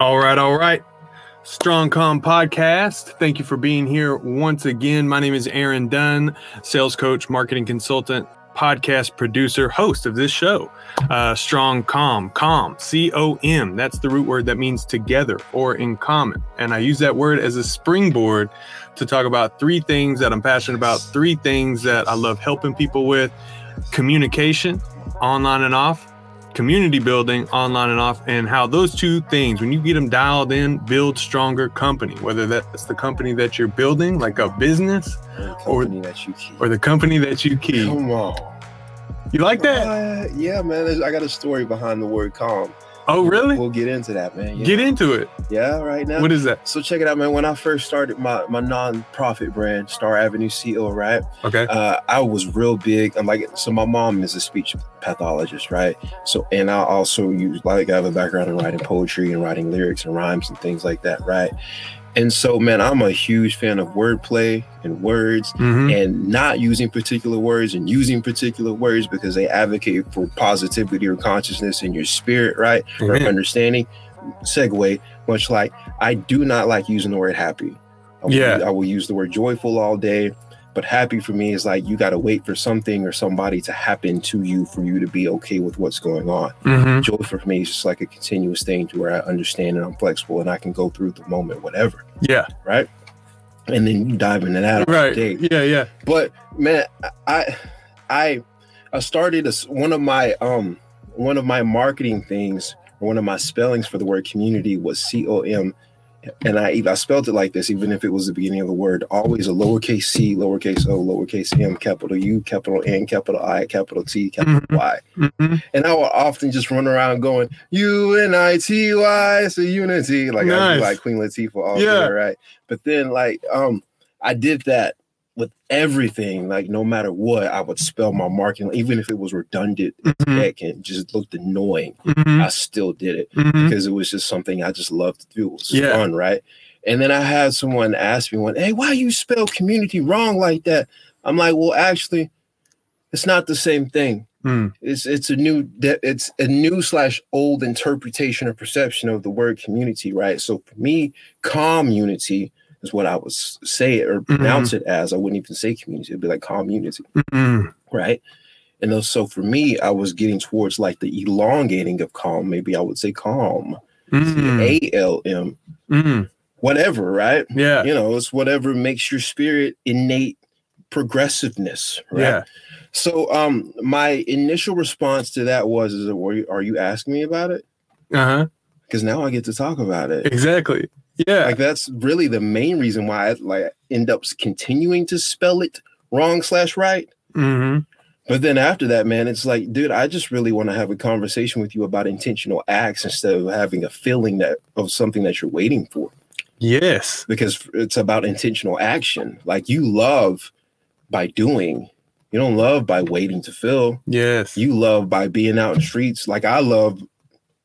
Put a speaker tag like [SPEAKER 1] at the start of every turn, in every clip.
[SPEAKER 1] All right, all right. Strong Com Podcast. Thank you for being here once again. My name is Aaron Dunn, sales coach, marketing consultant, podcast producer, host of this show. Uh, Strong Com, Com, C O M. That's the root word that means together or in common. And I use that word as a springboard to talk about three things that I'm passionate about, three things that I love helping people with communication, online and off, community building online and off and how those two things when you get them dialed in build stronger company whether that's the company that you're building like a business
[SPEAKER 2] or the that you keep.
[SPEAKER 1] or the company that you keep.
[SPEAKER 2] Come on.
[SPEAKER 1] You like that?
[SPEAKER 2] Uh, yeah man i got a story behind the word calm
[SPEAKER 1] Oh, really?
[SPEAKER 2] We'll get into that, man.
[SPEAKER 1] Yeah. Get into it.
[SPEAKER 2] Yeah, right now.
[SPEAKER 1] What is that?
[SPEAKER 2] So check it out, man. When I first started my my non-profit brand, Star Avenue CO, right?
[SPEAKER 1] Okay.
[SPEAKER 2] Uh, I was real big. I'm like, so my mom is a speech pathologist, right? So, and I also use like I have a background in writing poetry and writing lyrics and rhymes and things like that, right? And so, man, I'm a huge fan of wordplay and words mm-hmm. and not using particular words and using particular words because they advocate for positivity or consciousness in your spirit, right? Mm-hmm. Or understanding. Segue, much like I do not like using the word happy. I will,
[SPEAKER 1] yeah.
[SPEAKER 2] I will use the word joyful all day. But happy for me is like you got to wait for something or somebody to happen to you for you to be okay with what's going on.
[SPEAKER 1] Mm-hmm.
[SPEAKER 2] Joy for me is just like a continuous thing to where I understand and I'm flexible and I can go through the moment, whatever.
[SPEAKER 1] Yeah.
[SPEAKER 2] Right. And then you dive into that.
[SPEAKER 1] Right. Yeah. Yeah.
[SPEAKER 2] But man, I, I, I started a, one of my um one of my marketing things or one of my spellings for the word community was C O M and I I spelled it like this, even if it was the beginning of the word, always a lowercase c, lowercase o, lowercase m, capital U, capital N, capital I, capital T, capital mm-hmm. Y.
[SPEAKER 1] Mm-hmm.
[SPEAKER 2] And I would often just run around going U N I T Y, so unity, like
[SPEAKER 1] nice.
[SPEAKER 2] I like Queen Latifah all
[SPEAKER 1] yeah.
[SPEAKER 2] day, right? But then like um I did that with everything, like no matter what, I would spell my marketing, even if it was redundant
[SPEAKER 1] mm-hmm.
[SPEAKER 2] and just looked annoying.
[SPEAKER 1] Mm-hmm.
[SPEAKER 2] I still did it
[SPEAKER 1] mm-hmm.
[SPEAKER 2] because it was just something I just loved to do. It was
[SPEAKER 1] yeah.
[SPEAKER 2] fun, right? And then I had someone ask me one, hey, why you spell community wrong like that? I'm like, well, actually, it's not the same thing.
[SPEAKER 1] Mm.
[SPEAKER 2] It's it's a new it's a new slash old interpretation or perception of the word community, right? So for me, community is what I would say or pronounce
[SPEAKER 1] mm-hmm.
[SPEAKER 2] it as. I wouldn't even say community; it'd be like community,
[SPEAKER 1] mm-hmm.
[SPEAKER 2] right? And so for me, I was getting towards like the elongating of calm. Maybe I would say calm,
[SPEAKER 1] mm-hmm.
[SPEAKER 2] A L M, whatever, right?
[SPEAKER 1] Yeah,
[SPEAKER 2] you know, it's whatever makes your spirit innate progressiveness, right?
[SPEAKER 1] Yeah.
[SPEAKER 2] So, um, my initial response to that was, "Is you, are you asking me about it?"
[SPEAKER 1] Uh huh.
[SPEAKER 2] Because now I get to talk about it.
[SPEAKER 1] Exactly. Yeah.
[SPEAKER 2] Like that's really the main reason why I like end up continuing to spell it wrong slash right.
[SPEAKER 1] Mm-hmm.
[SPEAKER 2] But then after that, man, it's like, dude, I just really want to have a conversation with you about intentional acts instead of having a feeling that of something that you're waiting for.
[SPEAKER 1] Yes.
[SPEAKER 2] Because it's about intentional action. Like you love by doing. You don't love by waiting to fill.
[SPEAKER 1] Yes.
[SPEAKER 2] You love by being out in streets. Like I love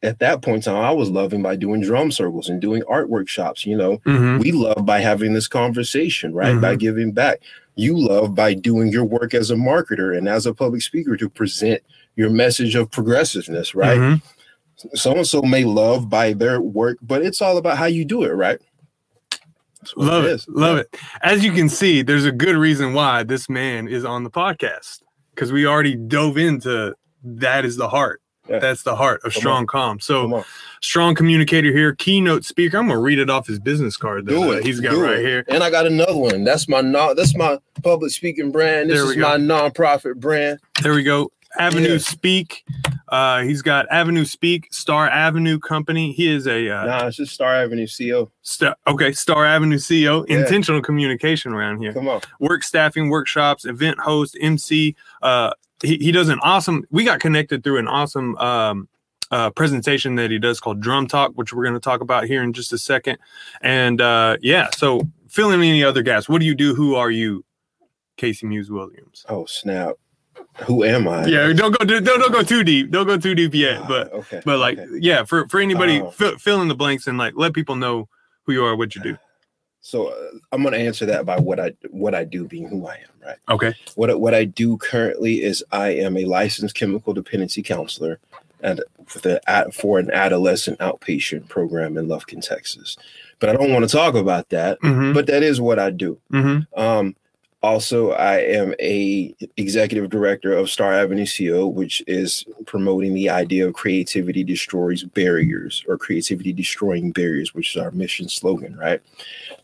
[SPEAKER 2] at that point in time, I was loving by doing drum circles and doing art workshops. You know,
[SPEAKER 1] mm-hmm.
[SPEAKER 2] we love by having this conversation, right?
[SPEAKER 1] Mm-hmm.
[SPEAKER 2] By giving back. You love by doing your work as a marketer and as a public speaker to present your message of progressiveness, right?
[SPEAKER 1] Mm-hmm.
[SPEAKER 2] So and so may love by their work, but it's all about how you do it, right?
[SPEAKER 1] Love it, it love yeah. it. As you can see, there's a good reason why this man is on the podcast because we already dove into that is the heart yeah. That's the heart of
[SPEAKER 2] Come
[SPEAKER 1] Strong
[SPEAKER 2] on.
[SPEAKER 1] Com. So, strong communicator here, keynote speaker. I'm gonna read it off his business card that
[SPEAKER 2] Do it.
[SPEAKER 1] he's got right
[SPEAKER 2] it.
[SPEAKER 1] here.
[SPEAKER 2] And I got another one. That's my non. That's my public speaking brand. This
[SPEAKER 1] There we
[SPEAKER 2] is
[SPEAKER 1] go.
[SPEAKER 2] my nonprofit brand.
[SPEAKER 1] There we go. Avenue
[SPEAKER 2] Yeah.
[SPEAKER 1] Speak. Uh, he's got Avenue Speak, Star Avenue Company. He is a uh,
[SPEAKER 2] Nah, it's just Star Avenue CO.
[SPEAKER 1] Star, okay, Star Avenue CEO,
[SPEAKER 2] Yeah.
[SPEAKER 1] intentional communication around here.
[SPEAKER 2] Come on.
[SPEAKER 1] Work staffing, workshops, event host, MC. Uh, he, he does an awesome. We got connected through an awesome um, uh, presentation that he does called Drum Talk, which we're going to talk about here in just a second. And uh, yeah, so fill in any other gaps. What do you do? Who are you, Casey Muse Williams?
[SPEAKER 2] Oh snap! Who am I?
[SPEAKER 1] Yeah, don't go don't, don't go too deep. Don't go too deep yet.
[SPEAKER 2] Ah,
[SPEAKER 1] But
[SPEAKER 2] okay.
[SPEAKER 1] but like
[SPEAKER 2] okay.
[SPEAKER 1] yeah, for for anybody
[SPEAKER 2] Oh.
[SPEAKER 1] fill, fill in the blanks and like let people know who you are, what you do.
[SPEAKER 2] So uh, I'm gonna answer that by what I what I do, being who I am. Right.
[SPEAKER 1] Okay.
[SPEAKER 2] What I- what I do currently is I am a licensed chemical dependency counselor. and for the for an adolescent outpatient program in Lufkin, Texas. But I don't want to talk about that.
[SPEAKER 1] Mhm.
[SPEAKER 2] But that is what I do.
[SPEAKER 1] Mhm.
[SPEAKER 2] Um, also, I am a executive director of Star Avenue CO, which is promoting the idea of creativity destroys barriers or creativity destroying barriers, which is our mission slogan, right?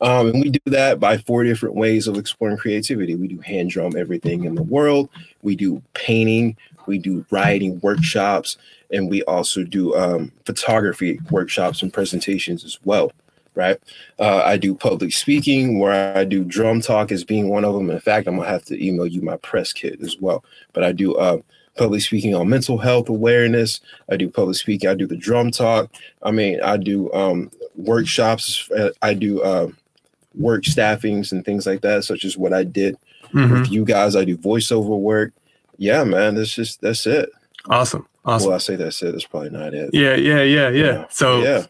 [SPEAKER 2] Um, and we do that by four different ways of exploring creativity. We do hand drum everything in the world. We do painting. We do writing workshops, and we also do um, photography workshops and presentations as well right? Uh, I do public speaking where I do drum talk as being one of them. In fact, I'm gonna have to email you my press kit as well. But I do uh, public speaking on mental health awareness. I do public speaking. I do the drum talk. I mean, I do um, workshops. I do uh, work staffings and things like that, such as what I did
[SPEAKER 1] Mhm.
[SPEAKER 2] with you guys. I do voiceover work. Yeah, man, that's just that's it.
[SPEAKER 1] Awesome. Awesome.
[SPEAKER 2] Well, I say that's it. That's probably not it.
[SPEAKER 1] yeah, yeah, yeah, yeah.
[SPEAKER 2] Yeah.
[SPEAKER 1] So
[SPEAKER 2] yeah,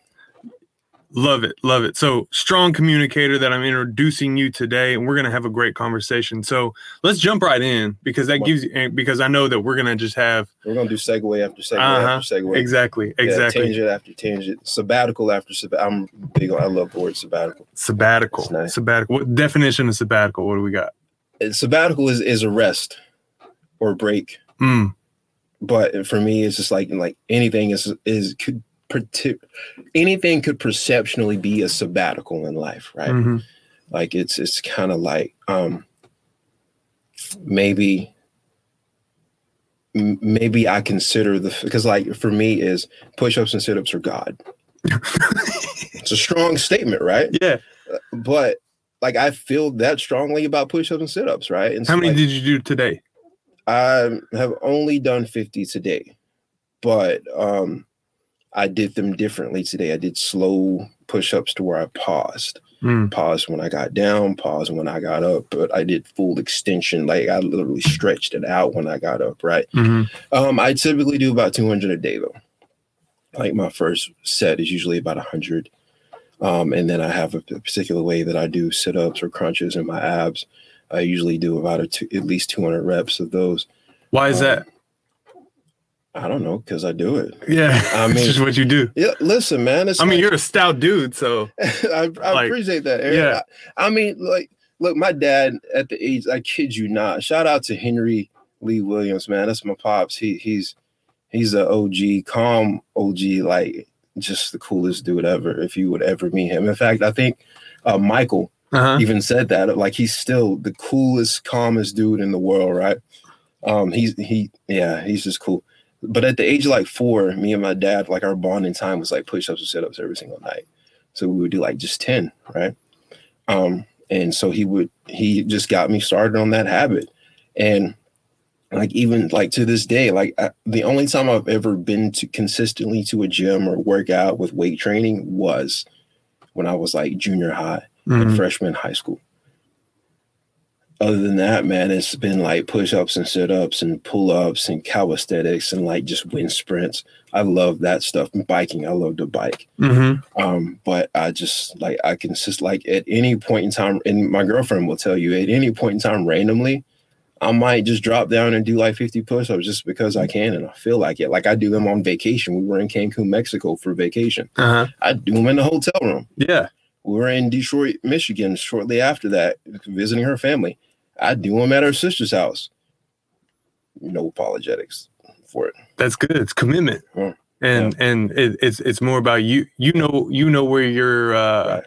[SPEAKER 1] Love it. Love it. So, strong communicator that I'm introducing you today, and we're going to have a great conversation. So, let's jump right in because that gives you, because I know that we're going to just have
[SPEAKER 2] we're gonna do segue after segue
[SPEAKER 1] Uh-huh.
[SPEAKER 2] after segue.
[SPEAKER 1] exactly,
[SPEAKER 2] Yeah,
[SPEAKER 1] exactly
[SPEAKER 2] tangent after tangent, sabbatical after sabbatical. I'm big on. I love the word sabbatical.
[SPEAKER 1] sabbatical.
[SPEAKER 2] Nice.
[SPEAKER 1] Sabbatical. What definition of sabbatical? What do we got?
[SPEAKER 2] And sabbatical is is a rest or break,
[SPEAKER 1] Mm,
[SPEAKER 2] but for me, it's just like like anything is is could partic- anything could perceptionally be a sabbatical in life, right?
[SPEAKER 1] mhm.
[SPEAKER 2] Like it's it's kind of like um maybe maybe I consider the because like for me is push-ups and sit-ups are God. it's a strong statement, right?
[SPEAKER 1] Yeah.
[SPEAKER 2] But like I feel that strongly about push-ups and sit-ups, right? And
[SPEAKER 1] How
[SPEAKER 2] so,
[SPEAKER 1] many
[SPEAKER 2] like,
[SPEAKER 1] did you do today?
[SPEAKER 2] I have only done 50 today, but um I did them differently today. I did slow push-ups to where I paused
[SPEAKER 1] Mm,
[SPEAKER 2] paused when I got down, paused when I got up, but I did full extension. Like I literally stretched it out when I got up, right?
[SPEAKER 1] mhm.
[SPEAKER 2] Um, I typically do about 200 a day though. Like my first set is usually about 100. Um, and then I have a particular way that I do sit ups or crunches in my abs. I usually do about a two, at least 200 reps of those.
[SPEAKER 1] Why is
[SPEAKER 2] Um,
[SPEAKER 1] that?
[SPEAKER 2] I don't know because I do it.
[SPEAKER 1] Yeah,
[SPEAKER 2] I mean, it's
[SPEAKER 1] just what you do.
[SPEAKER 2] Yeah, listen, man. It's
[SPEAKER 1] I mean, you're a stout dude, so
[SPEAKER 2] I, I
[SPEAKER 1] Like,
[SPEAKER 2] appreciate that. Aaron.
[SPEAKER 1] yeah.
[SPEAKER 2] I, I mean, like, look, my dad at the age, I kid you not. Shout out to Henry Lee Williams, man. That's my pops. He he's he's a OG, calm OG, like just the coolest dude ever. If you would ever meet him. In fact, I think uh, Michael
[SPEAKER 1] uh-huh.
[SPEAKER 2] even said that. Like he's still the coolest, calmest dude in the world, right? Um, he's he, yeah, he's just cool. But at the age of like four, me and my dad, like our bonding time was like push ups and sit ups every single night. So we would do like just 10, right? Um, and so he would, he just got me started on that habit. And like, even like to this day, like I, the only time I've ever been to consistently to a gym or work out with weight training was when I was like junior high and
[SPEAKER 1] Mhm.
[SPEAKER 2] freshman high school. Other than that, man, it's been like push ups and sit ups and pull ups and calisthenics and like just wind sprints. I love that stuff. Biking, I love to bike.
[SPEAKER 1] Mhm.
[SPEAKER 2] Um, but I just like I can just like at any point in time, and my girlfriend will tell you at any point in time randomly, I might just drop down and do like 50 push-ups just because I can and I feel like it. Like I do them on vacation. We were in Cancun, Mexico for vacation.
[SPEAKER 1] Uh-huh.
[SPEAKER 2] I do them in the hotel room
[SPEAKER 1] Yeah.
[SPEAKER 2] We were in Detroit, Michigan shortly after that, visiting her family. I do them at her sister's house. No apologetics for it.
[SPEAKER 1] That's good. It's commitment.
[SPEAKER 2] Yeah.
[SPEAKER 1] And and it, it's it's more about you you know you know where you're uh
[SPEAKER 2] Right.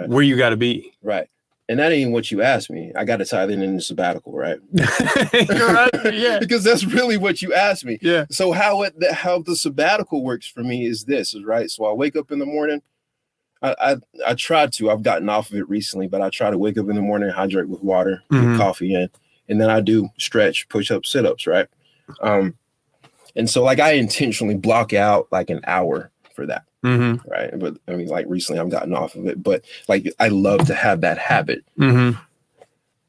[SPEAKER 2] Right.
[SPEAKER 1] where you got to be.
[SPEAKER 2] Right. And that ain't what you asked me. I got to tie that in the sabbatical, right?
[SPEAKER 1] right? Yeah.
[SPEAKER 2] because that's really what you asked me.
[SPEAKER 1] Yeah.
[SPEAKER 2] So how it the, how the sabbatical works for me is this, is right. So I wake up in the morning. I, I I try to. I've gotten off of it recently, but I try to wake up in the morning, hydrate with water,
[SPEAKER 1] Mhm.
[SPEAKER 2] get coffee in, and then I do stretch, push up, sit ups, right? Um, and so like I intentionally block out like an hour for that,
[SPEAKER 1] Mm-hmm.
[SPEAKER 2] right? But I mean, like recently I've gotten off of it, but like I love to have that habit.
[SPEAKER 1] Mm-hmm.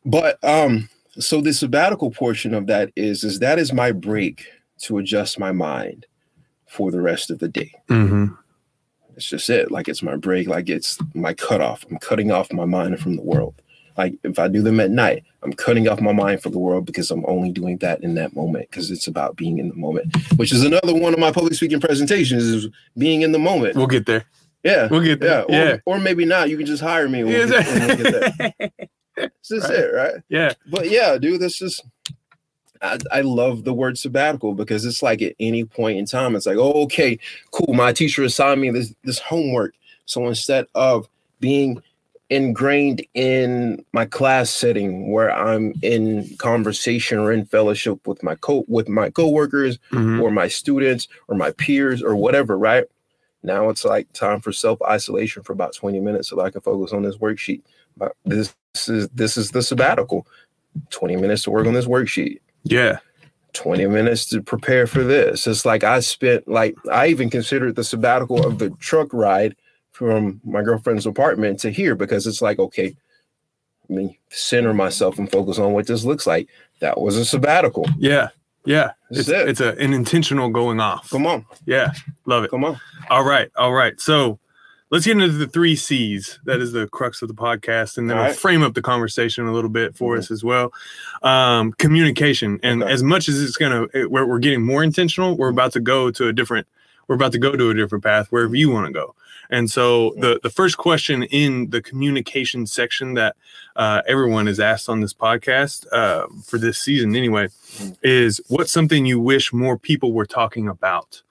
[SPEAKER 2] But um, so the sabbatical portion of that is is that is my break to adjust my mind for the rest of the day.
[SPEAKER 1] Mm-hmm.
[SPEAKER 2] It's just it. Like it's my break. Like it's my cutoff. I'm cutting off my mind from the world. Like if I do them at night, I'm cutting off my mind from the world because I'm only doing that in that moment because it's about being in the moment, which is another one of my public speaking presentations is being in the moment.
[SPEAKER 1] We'll get there.
[SPEAKER 2] Yeah.
[SPEAKER 1] We'll get
[SPEAKER 2] Yeah.
[SPEAKER 1] there.
[SPEAKER 2] Or,
[SPEAKER 1] Yeah.
[SPEAKER 2] or maybe not. You can just hire me. We'll get, and we'll get there. This is
[SPEAKER 1] Right.
[SPEAKER 2] it, right?
[SPEAKER 1] yeah.
[SPEAKER 2] But yeah, dude, this is I, I love the word sabbatical because it's like at any point in time, it's like, oh, okay, cool. My teacher assigned me this this homework. So instead of being ingrained in my class setting where I'm in conversation or in fellowship with my co with my coworkers
[SPEAKER 1] Mhm.
[SPEAKER 2] or my students or my peers or whatever, right? Now it's like time for self isolation for about 20 minutes so that I can focus on this worksheet. But this is this is the sabbatical. 20 minutes to work on this worksheet.
[SPEAKER 1] Yeah.
[SPEAKER 2] 20 minutes to prepare for this. It's like I spent like I even considered the sabbatical of the truck ride from my girlfriend's apartment to here because it's like okay, let me center myself and focus on what this looks like. That was a sabbatical.
[SPEAKER 1] Yeah. Yeah.
[SPEAKER 2] That's
[SPEAKER 1] It's,
[SPEAKER 2] it.
[SPEAKER 1] it's a, an intentional going off.
[SPEAKER 2] Come on,
[SPEAKER 1] Yeah. Love it.
[SPEAKER 2] come on.
[SPEAKER 1] All right. All right. So let's get into the three C's. That is the crux of the podcast. And then
[SPEAKER 2] All
[SPEAKER 1] we'll frame up the conversation a little bit for us as well. Um, communication. And
[SPEAKER 2] Okay.
[SPEAKER 1] as much as it's going to, we're, we're getting more intentional, we're about to go to a different, we're about to go to a different path wherever you want to go. And so the, the first question in the communication section that uh, everyone is asked on this podcast uh, for this season anyway
[SPEAKER 2] Mm.
[SPEAKER 1] is what's something you wish more people were talking about?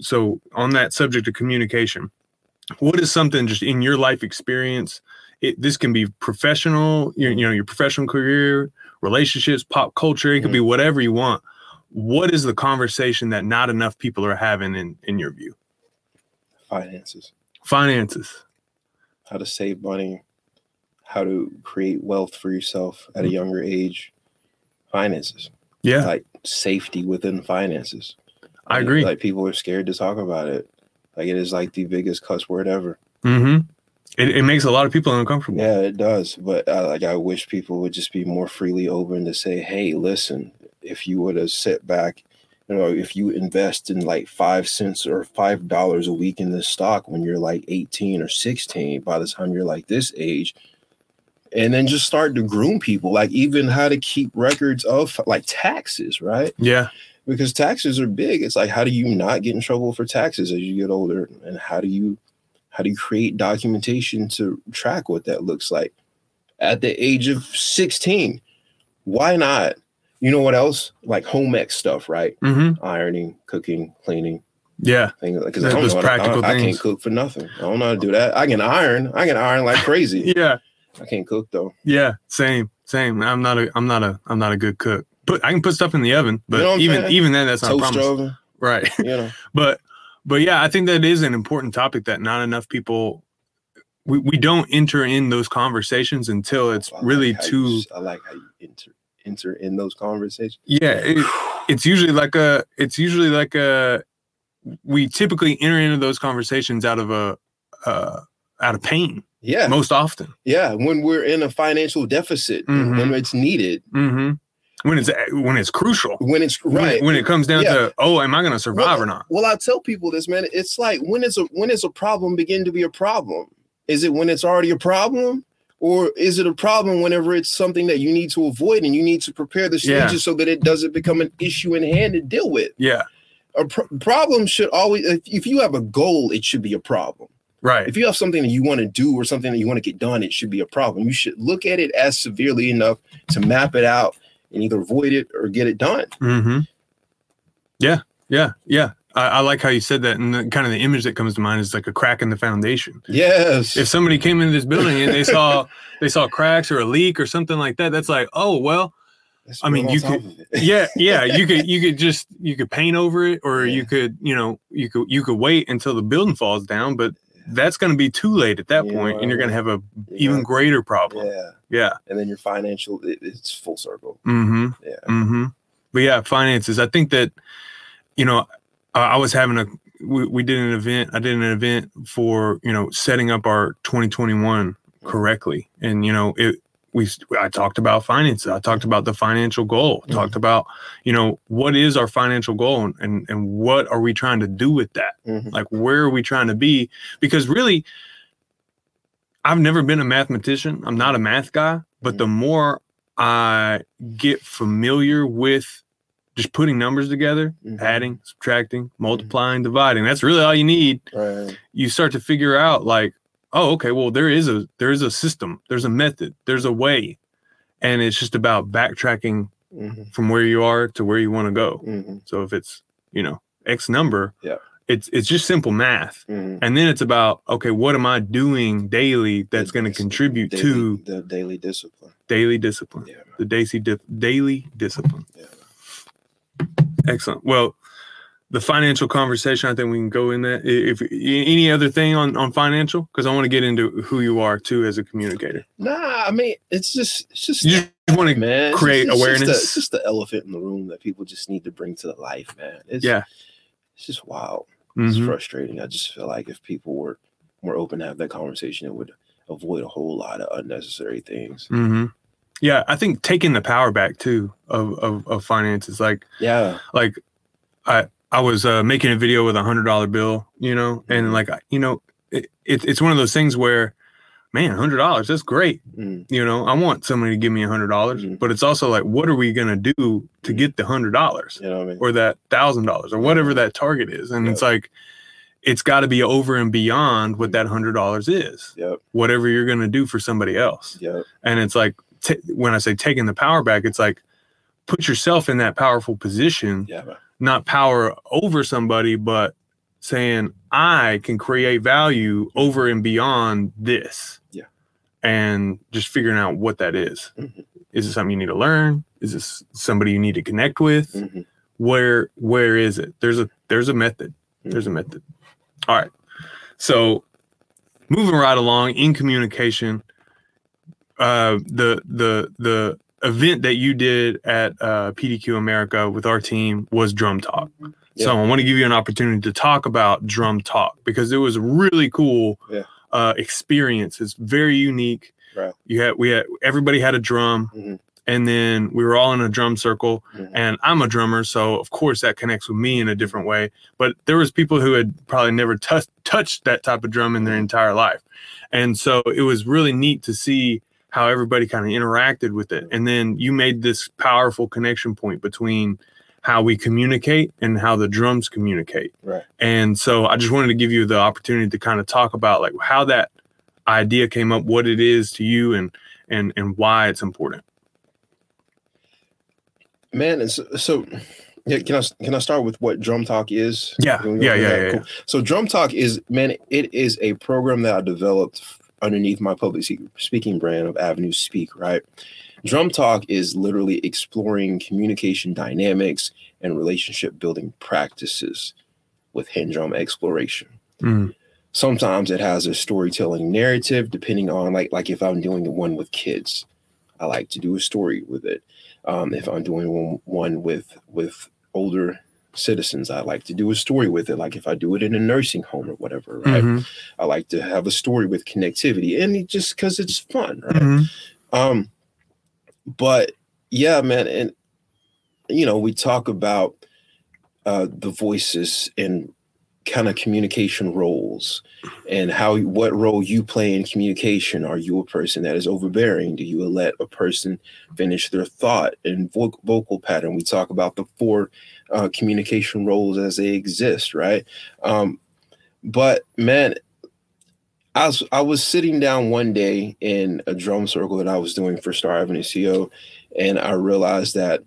[SPEAKER 1] So on that subject of communication, what is something just in your life experience? It, this can be professional, your, you know, your professional career, relationships, pop culture. It could be mm-hmm. whatever you want. What is the conversation that not enough people are having in in your view?
[SPEAKER 2] Finances.
[SPEAKER 1] Finances.
[SPEAKER 2] How to save money, how to create wealth for yourself at a mm-hmm. younger age. Finances.
[SPEAKER 1] Yeah,
[SPEAKER 2] Like safety within finances.
[SPEAKER 1] I agree.
[SPEAKER 2] Like people are scared to talk about it. Like it is like the biggest cuss word ever.
[SPEAKER 1] hmm It, it makes a lot of people uncomfortable.
[SPEAKER 2] Yeah, it does. But uh, like I wish people would just be more freely open to say, "Hey, listen, if you would have sit back, you know, if you invest in like five cents or five dollars a week in this stock when you're like 18 or 16, by the time you're like this age." And then just start to groom people, like even how to keep records of like taxes, right?
[SPEAKER 1] Yeah.
[SPEAKER 2] Because taxes are big. It's like how do you not get in trouble for taxes as you get older, and how do you how do you create documentation to track what that looks like at the age of sixteen? Why not? You know what else? Like home ec stuff, right?
[SPEAKER 1] hmm
[SPEAKER 2] Ironing, cooking, cleaning,
[SPEAKER 1] Yeah.
[SPEAKER 2] things like because I don't know to- I, I can't cook for nothing. I don't know how to do that. I can iron. I can iron like crazy.
[SPEAKER 1] Yeah.
[SPEAKER 2] I can't cook though.
[SPEAKER 1] Yeah. Same. Same. I'm not a. I'm not a. I'm not a good cook. Put. I can put stuff in the oven, but
[SPEAKER 2] know
[SPEAKER 1] even
[SPEAKER 2] saying?
[SPEAKER 1] even then, that's not a promise.
[SPEAKER 2] oven,
[SPEAKER 1] Right.
[SPEAKER 2] you know.
[SPEAKER 1] but but yeah i think that is an important topic that not enough people we, we don't enter in those conversations until it's
[SPEAKER 2] I like
[SPEAKER 1] really
[SPEAKER 2] you
[SPEAKER 1] too
[SPEAKER 2] s- I like how you enter enter in those conversations.
[SPEAKER 1] yeah it, it's usually like a it's usually like a we typically enter into those conversations out of a uh out of pain
[SPEAKER 2] Yeah.
[SPEAKER 1] most often
[SPEAKER 2] Yeah, when we're in a financial deficit,
[SPEAKER 1] Mhm.
[SPEAKER 2] when it's needed,
[SPEAKER 1] hmm when it's when it's crucial
[SPEAKER 2] when it's
[SPEAKER 1] when,
[SPEAKER 2] right.
[SPEAKER 1] it, when it comes down
[SPEAKER 2] Yeah.
[SPEAKER 1] to oh am i going to survive
[SPEAKER 2] well,
[SPEAKER 1] or not
[SPEAKER 2] Well, I tell people this, man. It's like when is a when is a problem begin to be a problem? Is it when it's already a problem, or is it a problem whenever it's something that you need to avoid and you need to prepare the
[SPEAKER 1] Yeah.
[SPEAKER 2] stages so that it doesn't become an issue in hand to deal with?
[SPEAKER 1] yeah
[SPEAKER 2] A pro- problem should always, if, if you have a goal, it should be a problem.
[SPEAKER 1] right
[SPEAKER 2] If you have something that you want to do or something that you want to get done, it should be a problem. You should look at it as severely enough to map it out and either avoid it or get it done.
[SPEAKER 1] Mm-hmm. Yeah, yeah, yeah. I, I like how you said that, and the, kind of the image that comes to mind is like a crack in the foundation.
[SPEAKER 2] Yes.
[SPEAKER 1] If somebody came into this building and they saw they saw cracks or a leak or something like that, that's like, oh well,
[SPEAKER 2] Let's
[SPEAKER 1] I mean, you could- yeah, yeah. You could you could just you could paint over it, or you could you know you could you could wait until the building falls down, but that's going to be too late at that point, and you're going to have a even greater problem.
[SPEAKER 2] Yeah.
[SPEAKER 1] Yeah.
[SPEAKER 2] And then your financial, it, it's full circle.
[SPEAKER 1] Mm-hmm.
[SPEAKER 2] Yeah.
[SPEAKER 1] Mm-hmm. But yeah, finances. I think that, you know, I, I was having a we, we did an event. I did an event for you know setting up our 2021 correctly, and you know it. We I talked about finances. I talked about the financial goal. I
[SPEAKER 2] Mhm.
[SPEAKER 1] Talked about you know what is our financial goal and, and and what are we trying to do with that?
[SPEAKER 2] Mhm.
[SPEAKER 1] Like where are we trying to be? Because really, I've never been a mathematician. I'm not a math guy, but the more I get familiar with just putting numbers together,
[SPEAKER 2] Mhm.
[SPEAKER 1] adding, subtracting, multiplying, dividing, that's really all you need.
[SPEAKER 2] Right.
[SPEAKER 1] You start to figure out like, oh, okay, well, there is a there is a system, there's a method, there's a way. And it's just about backtracking
[SPEAKER 2] hmm
[SPEAKER 1] from where you are to where you want to go.
[SPEAKER 2] hmm
[SPEAKER 1] So if it's, you know, X number,
[SPEAKER 2] Yeah.
[SPEAKER 1] it's it's just simple math.
[SPEAKER 2] hmm
[SPEAKER 1] And then it's about, okay, what am I doing daily that's going to contribute
[SPEAKER 2] daily-
[SPEAKER 1] to
[SPEAKER 2] the daily discipline.
[SPEAKER 1] daily discipline?
[SPEAKER 2] Yeah.
[SPEAKER 1] The daily di- daily discipline.
[SPEAKER 2] Yeah.
[SPEAKER 1] Excellent. Well, the financial conversation, I think we can go in that. If any other thing on on financial, because I want to get into who you are too as a communicator.
[SPEAKER 2] Nah, I mean, it's just, it's just,
[SPEAKER 1] You want to,
[SPEAKER 2] man,
[SPEAKER 1] create
[SPEAKER 2] just- it's
[SPEAKER 1] awareness.
[SPEAKER 2] Just the, it's just the elephant in the room that people just need to bring to the life, man. It's,
[SPEAKER 1] yeah.
[SPEAKER 2] it's just wild. It's
[SPEAKER 1] Mhm.
[SPEAKER 2] frustrating. I just feel like if people were more open to have that conversation, it would avoid a whole lot of unnecessary things.
[SPEAKER 1] hmm Yeah, I think taking the power back too of of, of finances, like
[SPEAKER 2] Yeah.
[SPEAKER 1] like I I was uh, making a video with a hundred dollar bill, you know, and
[SPEAKER 2] Mhm.
[SPEAKER 1] like you know, it, it, it's one of those things where, man, hundred dollars, that's great.
[SPEAKER 2] Mm,
[SPEAKER 1] You know, I want somebody to give me a hundred dollars,
[SPEAKER 2] Mhm.
[SPEAKER 1] but it's also like, what are we gonna do to
[SPEAKER 2] Mhm.
[SPEAKER 1] get the hundred dollars
[SPEAKER 2] you know what I mean?
[SPEAKER 1] or that thousand dollars or whatever that target is? And it's like, it's got to be over and beyond what that hundred dollars is.
[SPEAKER 2] Yep.
[SPEAKER 1] Whatever you're gonna do for somebody else,
[SPEAKER 2] Yep.
[SPEAKER 1] and it's like t- when I say taking the power back, it's like put yourself in that powerful position
[SPEAKER 2] Yeah.
[SPEAKER 1] Not power over somebody, but saying I can create value over and beyond this.
[SPEAKER 2] Yeah.
[SPEAKER 1] And just figuring out what that is.
[SPEAKER 2] Mhm.
[SPEAKER 1] Is it something you need to learn? Is this somebody you need to connect with?
[SPEAKER 2] Mhm.
[SPEAKER 1] Where where is it? There's a there's a method. There's a method. All right. So moving right along in communication, uh the the the event that you did at uh, PDQ America with our team was Drum Talk.
[SPEAKER 2] Yeah.
[SPEAKER 1] So I want to give you an opportunity to talk about Drum Talk because it was a really cool
[SPEAKER 2] Yeah.
[SPEAKER 1] uh, experience. It's very unique.
[SPEAKER 2] Right.
[SPEAKER 1] You had we had everybody had a drum,
[SPEAKER 2] Mhm.
[SPEAKER 1] and then we were all in a drum circle.
[SPEAKER 2] Mhm.
[SPEAKER 1] And I'm a drummer, so of course that connects with me in a different way. But there was people who had probably never touched touched that type of drum in their entire life, and so it was really neat to see how everybody kind of interacted with it. And then you made this powerful connection point between how we communicate and how the drums communicate.
[SPEAKER 2] Right.
[SPEAKER 1] And so I just wanted to give you the opportunity to kind of talk about like how that idea came up, what it is to you and and and why it's important.
[SPEAKER 2] Man, and so, so yeah, can I can I start with what Drum Talk is?
[SPEAKER 1] Yeah,
[SPEAKER 2] go
[SPEAKER 1] yeah, yeah,
[SPEAKER 2] that?
[SPEAKER 1] yeah,
[SPEAKER 2] So Drum Talk is man, it is a program that I developed underneath my public speaking brand of Avenue Speak. Right, Drum Talk is literally exploring communication dynamics and relationship building practices with hand drum exploration.
[SPEAKER 1] Mm,
[SPEAKER 2] Sometimes it has a storytelling narrative, depending on like like if I'm doing one with kids, I like to do a story with it. Um, if I'm doing one, one with with older citizens, I like to do a story with it. Like if I do it in a nursing home or whatever, right?
[SPEAKER 1] mhm,
[SPEAKER 2] I like to have a story with connectivity, and it just because it's fun, right?
[SPEAKER 1] mhm,
[SPEAKER 2] Um, but yeah, man, and you know, we talk about uh, the voices and kind of communication roles and how what role you play in communication. Are you a person that is overbearing? Do you let a person finish their thought and vo- vocal pattern? We talk about the four uh, communication roles as they exist, right? Um, but man, I was I was sitting down one day in a drum circle that I was doing for Star Avenue CO, and I realized that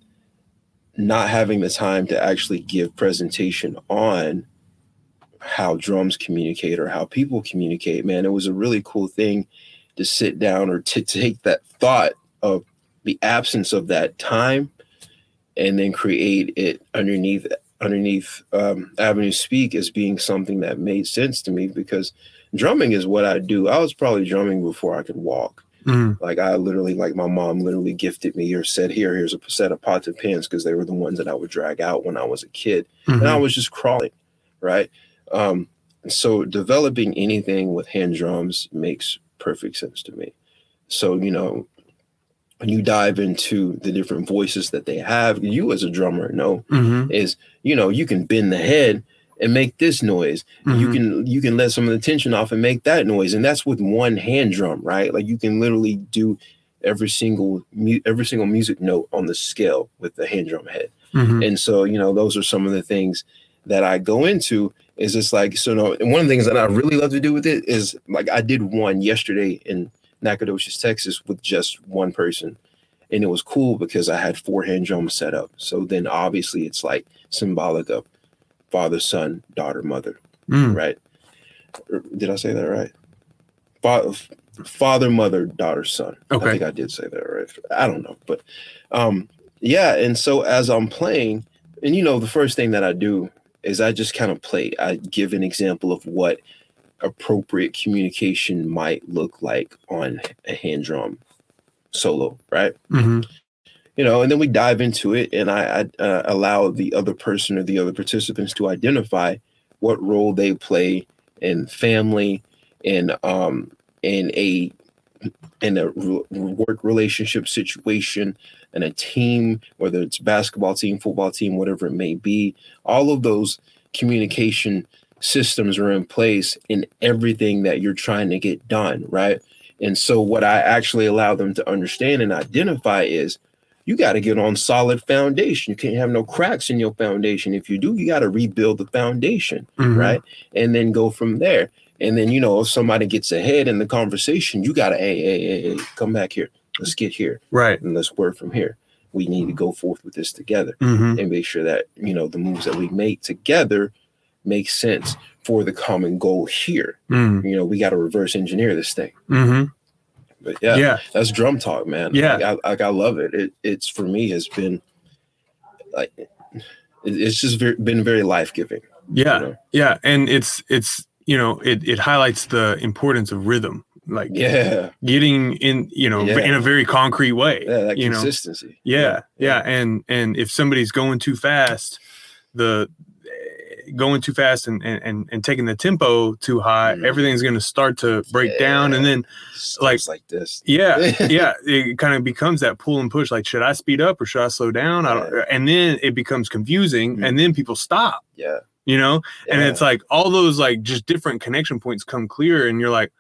[SPEAKER 2] not having the time to actually give presentation on how drums communicate or how people communicate, man, it was a really cool thing to sit down or to take that thought of the absence of that time and then create it underneath underneath um, Avenue Speak as being something that made sense to me because drumming is what I do. I was probably drumming before I could walk.
[SPEAKER 1] mhm,
[SPEAKER 2] Like I literally, like my mom literally gifted me or said, "Here, here's a set of pots and pans," because they were the ones that I would drag out when I was a kid, and I
[SPEAKER 1] mhm.
[SPEAKER 2] was just crawling, right? Um, so developing anything with hand drums makes perfect sense to me. So you know, when you dive into the different voices that they have, you as a drummer know
[SPEAKER 1] Mhm,
[SPEAKER 2] is you know you can bend the head and make this noise you
[SPEAKER 1] mhm.
[SPEAKER 2] can you can let some of the tension off and make that noise and that's with one hand drum right like you can literally do every single mu- every single music note on the scale with the hand drum head.
[SPEAKER 1] Mhm.
[SPEAKER 2] And so, you know, those are some of the things that I go into. Is it's like so? No, and one of the things that I really love to do with it is like I did one yesterday in Nacogdoches, Texas, with just one person, and it was cool because I had four hand drums set up. So then, obviously, it's like symbolic of father, son, daughter, mother,
[SPEAKER 1] Mm.
[SPEAKER 2] right? Did I say that right? Father, father, mother, daughter, son.
[SPEAKER 1] Okay.
[SPEAKER 2] I think I did say that right. I don't know, but um, yeah. And so as I'm playing, and you know, the first thing that I do is I just kind of play. I give an example of what appropriate communication might look like on a hand drum solo, right?
[SPEAKER 1] Mhm.
[SPEAKER 2] you know, and then we dive into it, and I, I uh, allow the other person or the other participants to identify what role they play in family, in um, in a in a work relationship situation, in a team, whether it's basketball team, football team, whatever it may be. All of those communication systems are in place in everything that you're trying to get done, right? And so, what I actually allow them to understand and identify is you got to get on solid foundation. You can't have no cracks in your foundation. If you do, you got to rebuild the foundation,
[SPEAKER 1] Mhm.
[SPEAKER 2] right? And then go from there. And then, you know, if somebody gets ahead in the conversation, you got to, hey, hey, hey, hey, come back here. Let's get here
[SPEAKER 1] Right.
[SPEAKER 2] and let's work from here. We need to go forth with this together
[SPEAKER 1] Mhm.
[SPEAKER 2] and make sure that, you know, the moves that we make together make sense for the common goal here.
[SPEAKER 1] Mm.
[SPEAKER 2] You know, we got to reverse engineer this thing.
[SPEAKER 1] Mhm.
[SPEAKER 2] But yeah,
[SPEAKER 1] Yeah.
[SPEAKER 2] that's drum talk, man.
[SPEAKER 1] Yeah.
[SPEAKER 2] like I, like I love it. It it's for me has been like it's just very, been very life giving.
[SPEAKER 1] Yeah.
[SPEAKER 2] know?
[SPEAKER 1] Yeah. And it's it's you know it it highlights the importance of rhythm, like
[SPEAKER 2] Yeah,
[SPEAKER 1] getting in you know
[SPEAKER 2] Yeah.
[SPEAKER 1] in a very concrete way.
[SPEAKER 2] yeah, that
[SPEAKER 1] you know.
[SPEAKER 2] consistency.
[SPEAKER 1] Yeah, yeah, and and if somebody's going too fast, the going too fast and and and, taking the tempo too high,
[SPEAKER 2] Mhm.
[SPEAKER 1] everything's going to start to break down, and then like-
[SPEAKER 2] Starts like this.
[SPEAKER 1] yeah, yeah, it kind of becomes that pull and push. Like, should I speed up or should I slow down? I don't, and then it becomes confusing,
[SPEAKER 2] Mhm.
[SPEAKER 1] and then people stop.
[SPEAKER 2] Yeah,
[SPEAKER 1] You know, and
[SPEAKER 2] yeah.
[SPEAKER 1] it's like all those like just different connection points come clear, and you're like,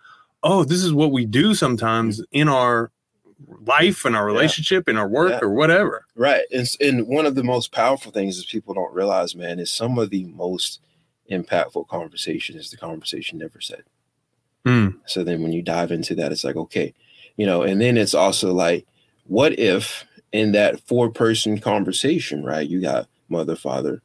[SPEAKER 1] oh, this is what we do sometimes in our life and our
[SPEAKER 2] Mm-hmm. Yeah.
[SPEAKER 1] relationship in our work
[SPEAKER 2] Yeah.
[SPEAKER 1] or whatever.
[SPEAKER 2] right. And, and one of the most powerful things is people don't realize, man, is some of the most impactful conversation is the conversation never said.
[SPEAKER 1] Mm.
[SPEAKER 2] So then when you dive into that, it's like, okay, you know, and then it's also like, what if in that four person conversation, right? You got mother, father,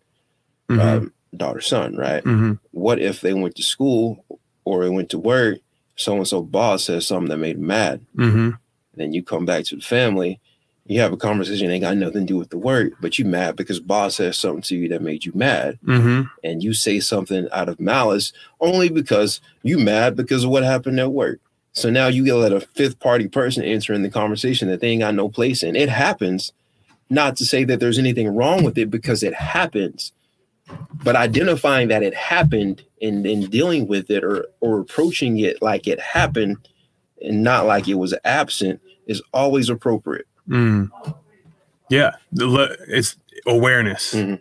[SPEAKER 1] Mhm.
[SPEAKER 2] um, daughter, son, right?
[SPEAKER 1] Mhm.
[SPEAKER 2] What if they went to school or they went to work? So and so boss says something that made them mad.
[SPEAKER 1] Mhm.
[SPEAKER 2] then you come back to the family, you have a conversation, ain't got nothing to do with the work, but you mad because boss says something to you that made you mad.
[SPEAKER 1] Mhm.
[SPEAKER 2] And you say something out of malice only because you mad because of what happened at work. So now you get let a fifth party person enter in the conversation that they ain't got no place in. It happens. Not to say that there's anything wrong with it because it happens. But identifying that it happened and then dealing with it or or approaching it like it happened and not like it was absent is always appropriate.
[SPEAKER 1] Mm. Yeah, it's awareness.
[SPEAKER 2] Mhm.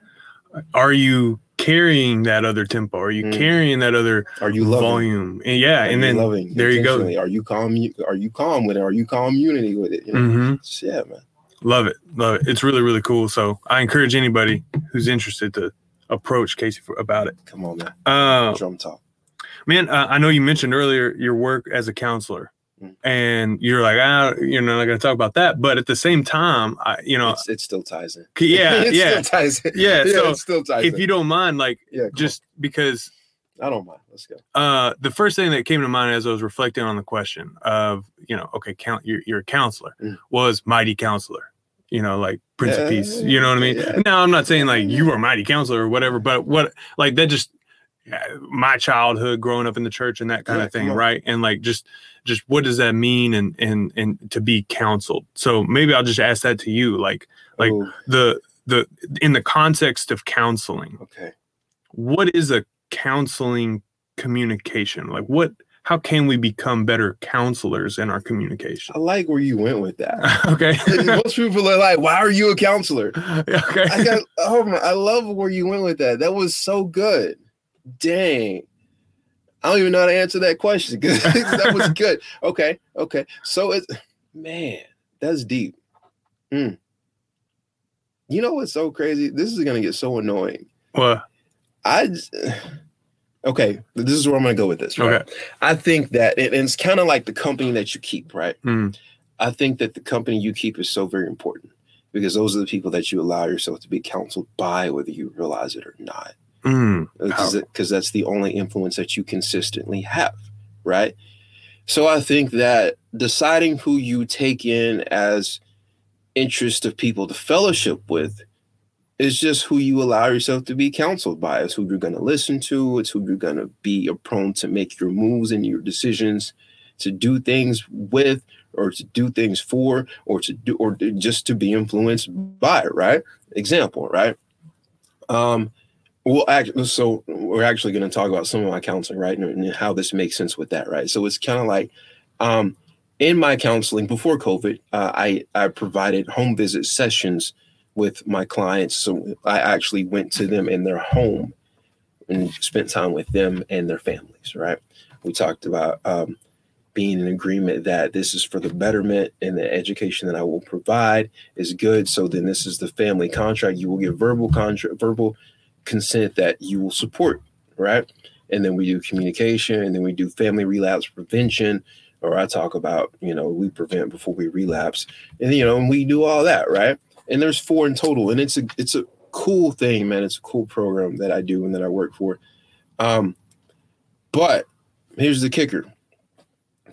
[SPEAKER 1] Are you carrying that other tempo? Are you
[SPEAKER 2] Mm.
[SPEAKER 1] carrying that other
[SPEAKER 2] Are you loving?
[SPEAKER 1] volume? And yeah,
[SPEAKER 2] Are
[SPEAKER 1] and then
[SPEAKER 2] loving
[SPEAKER 1] there you go.
[SPEAKER 2] Are you calm? Are you calm with it? Are you calm unity with it? You know?
[SPEAKER 1] Mhm.
[SPEAKER 2] Yeah, man.
[SPEAKER 1] love it, love it. It's really really cool. So I encourage anybody who's interested to approach Casey for, about it.
[SPEAKER 2] Come on, man.
[SPEAKER 1] Uh,
[SPEAKER 2] Drum talk.
[SPEAKER 1] man, uh, I know you mentioned earlier your work as a counselor.
[SPEAKER 2] Mm.
[SPEAKER 1] And you're like, ah, you're not going to talk about that, but at the same time, I, you know,
[SPEAKER 2] It's, it still ties in.
[SPEAKER 1] yeah,
[SPEAKER 2] it
[SPEAKER 1] yeah,
[SPEAKER 2] still ties in.
[SPEAKER 1] yeah. So
[SPEAKER 2] it still ties
[SPEAKER 1] if
[SPEAKER 2] in.
[SPEAKER 1] you don't mind, like,
[SPEAKER 2] yeah,
[SPEAKER 1] just because.
[SPEAKER 2] I don't mind. Let's go.
[SPEAKER 1] uh the first thing that came to mind as I was reflecting on the question of you know okay count you're, you're a counselor
[SPEAKER 2] Mm.
[SPEAKER 1] was mighty counselor you know like prince of peace you know what I mean?
[SPEAKER 2] yeah.
[SPEAKER 1] now I'm not saying like you are a mighty counselor or whatever but what like that just uh, my childhood growing up in the church and that kind
[SPEAKER 2] Yeah,
[SPEAKER 1] of thing right? And like just just what does that mean and and and to be counseled? So maybe I'll just ask that to you like like the the in the context of counseling
[SPEAKER 2] okay.
[SPEAKER 1] what is a counseling communication? Like what how can we become better counselors in our communication
[SPEAKER 2] I like where you went with that.
[SPEAKER 1] okay
[SPEAKER 2] Most people are like, "Why are you a counselor?"
[SPEAKER 1] okay
[SPEAKER 2] I got. Oh my! I love where you went with that. That was so good. Dang. I don't even know how to answer that question because that was good. Okay. Okay. So it's man, That's deep. Mm. You know what's so crazy? This is gonna get so annoying.
[SPEAKER 1] Well,
[SPEAKER 2] I just, okay, this is where I'm gonna go with this. Right?
[SPEAKER 1] okay.
[SPEAKER 2] I think that it, it's kind of like the company that you keep, right?
[SPEAKER 1] Mm,
[SPEAKER 2] I think that the company you keep is so very important because those are the people that you allow yourself to be counseled by, whether you realize it or not.
[SPEAKER 1] mm,
[SPEAKER 2] Because that's the only influence that you consistently have, right? So I think that deciding who you take in as interest of people to fellowship with is just who you allow yourself to be counseled by. It's who you're going to listen to. It's who you're going to be prone to make your moves and your decisions to do things with or to do things for or to do or just to be influenced by right example right um well actually so we're actually going to talk about some of my counseling right and, and how this makes sense with that right so it's kind of like um in my counseling before covid uh, i i provided home visit sessions with my clients so i actually went to them in their home and spent time with them and their families right we talked about um, being in agreement that this is for the betterment and the education that I will provide is good. So then this is the family contract. You will get verbal contract, verbal consent that you will support, right? And then we do communication, and then we do family relapse prevention, or I talk about, you know, we prevent before we relapse, and you know, and we do all that, right? And there's four in total, and it's a it's a cool thing, man. It's a cool program that I do and that I work for. Um, but here's the kicker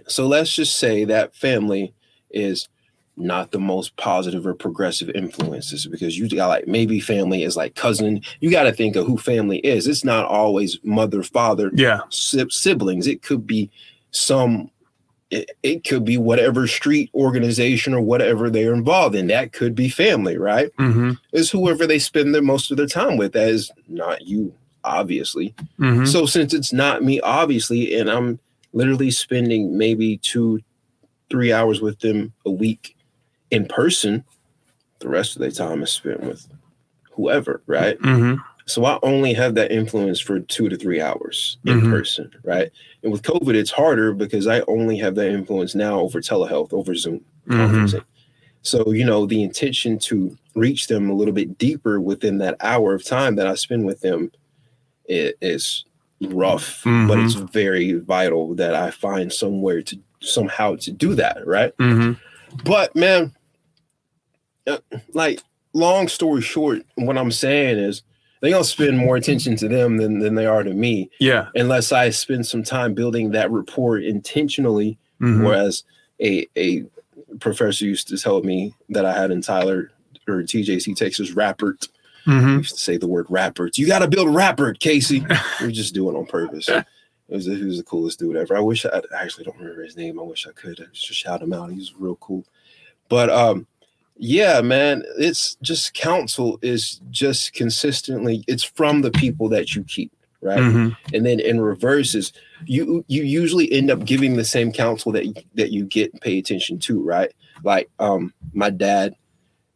[SPEAKER 2] so let's just say that family is not the most positive or progressive influences because you got like maybe family is like cousin. You got to think of who family is. It's not always mother, father,
[SPEAKER 1] yeah.
[SPEAKER 2] si- siblings. It could be some. It, it could be whatever street organization or whatever they're involved in. That could be family, right?
[SPEAKER 1] Mm-hmm.
[SPEAKER 2] Is whoever they spend their most of their time with. That is not you, obviously.
[SPEAKER 1] Mm-hmm.
[SPEAKER 2] So since it's not me, obviously, and I'm literally spending maybe two, three hours with them a week in person, the rest of their time is spent with whoever, right?
[SPEAKER 1] Mm-hmm.
[SPEAKER 2] So I only have that influence for two to three hours in
[SPEAKER 1] Mhm.
[SPEAKER 2] person, right? And with COVID, it's harder because I only have that influence now over telehealth, over Zoom
[SPEAKER 1] Mm-hmm.
[SPEAKER 2] So, you know, the intention to reach them a little bit deeper within that hour of time that I spend with them is rough, but it's very vital that I find somewhere to somehow to do that, right?
[SPEAKER 1] Mm-hmm.
[SPEAKER 2] But man, uh, like long story short, what I'm saying is they're gonna spend more attention to them than, than they are to me,
[SPEAKER 1] Yeah.
[SPEAKER 2] unless I spend some time building that rapport intentionally
[SPEAKER 1] Mhm.
[SPEAKER 2] Whereas a a professor used to tell me that I had in Tyler or TJC Texas Rappert.
[SPEAKER 1] Mhm.
[SPEAKER 2] used to say the word Rappert. You got to build a Rappert, Casey. we just do it on purpose. It was, he was the coolest dude ever. I wish I, I actually don't remember his name. I wish I could I just shout him out. He's real cool. But um, yeah, man, it's just counsel is just consistently. It's from the people that you keep, right?
[SPEAKER 1] Mhm.
[SPEAKER 2] and then in reverse is you you usually end up giving the same counsel that that you get and pay attention to right like um my dad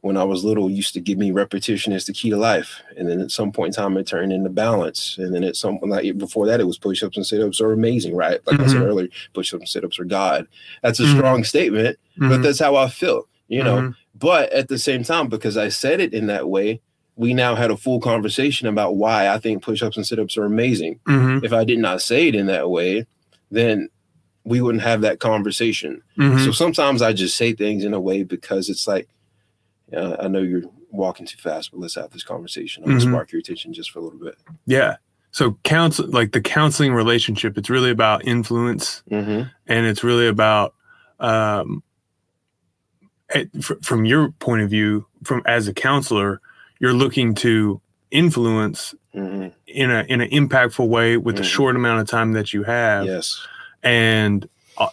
[SPEAKER 2] when i was little used to give me repetition is the key to life and then at some point in time it turned into balance and then at some like before that it was push-ups and sit-ups are amazing right like i said
[SPEAKER 1] Mhm.
[SPEAKER 2] earlier push-ups and sit-ups are god that's a
[SPEAKER 1] Mhm.
[SPEAKER 2] strong statement but
[SPEAKER 1] Mhm.
[SPEAKER 2] that's how i feel you know
[SPEAKER 1] Mhm.
[SPEAKER 2] But at the same time because i said it in that way we now had a full conversation about why i think push-ups and sit-ups are amazing
[SPEAKER 1] Mhm.
[SPEAKER 2] if I did not say it in that way, then we wouldn't have that conversation.
[SPEAKER 1] Mhm.
[SPEAKER 2] So sometimes I just say things in a way because it's like, uh, I know you're walking too fast, but let's have this conversation. I'm
[SPEAKER 1] Mhm.
[SPEAKER 2] gonna spark your attention just for a little bit.
[SPEAKER 1] Yeah. So counsel like the counseling relationship, it's really about influence
[SPEAKER 2] Mm-hmm.
[SPEAKER 1] and it's really about um it, fr- from your point of view from as a counselor you're looking to influence
[SPEAKER 2] Mm-hmm.
[SPEAKER 1] in a in an impactful way with the
[SPEAKER 2] Mhm.
[SPEAKER 1] short amount of time that you have
[SPEAKER 2] Yes.
[SPEAKER 1] and uh,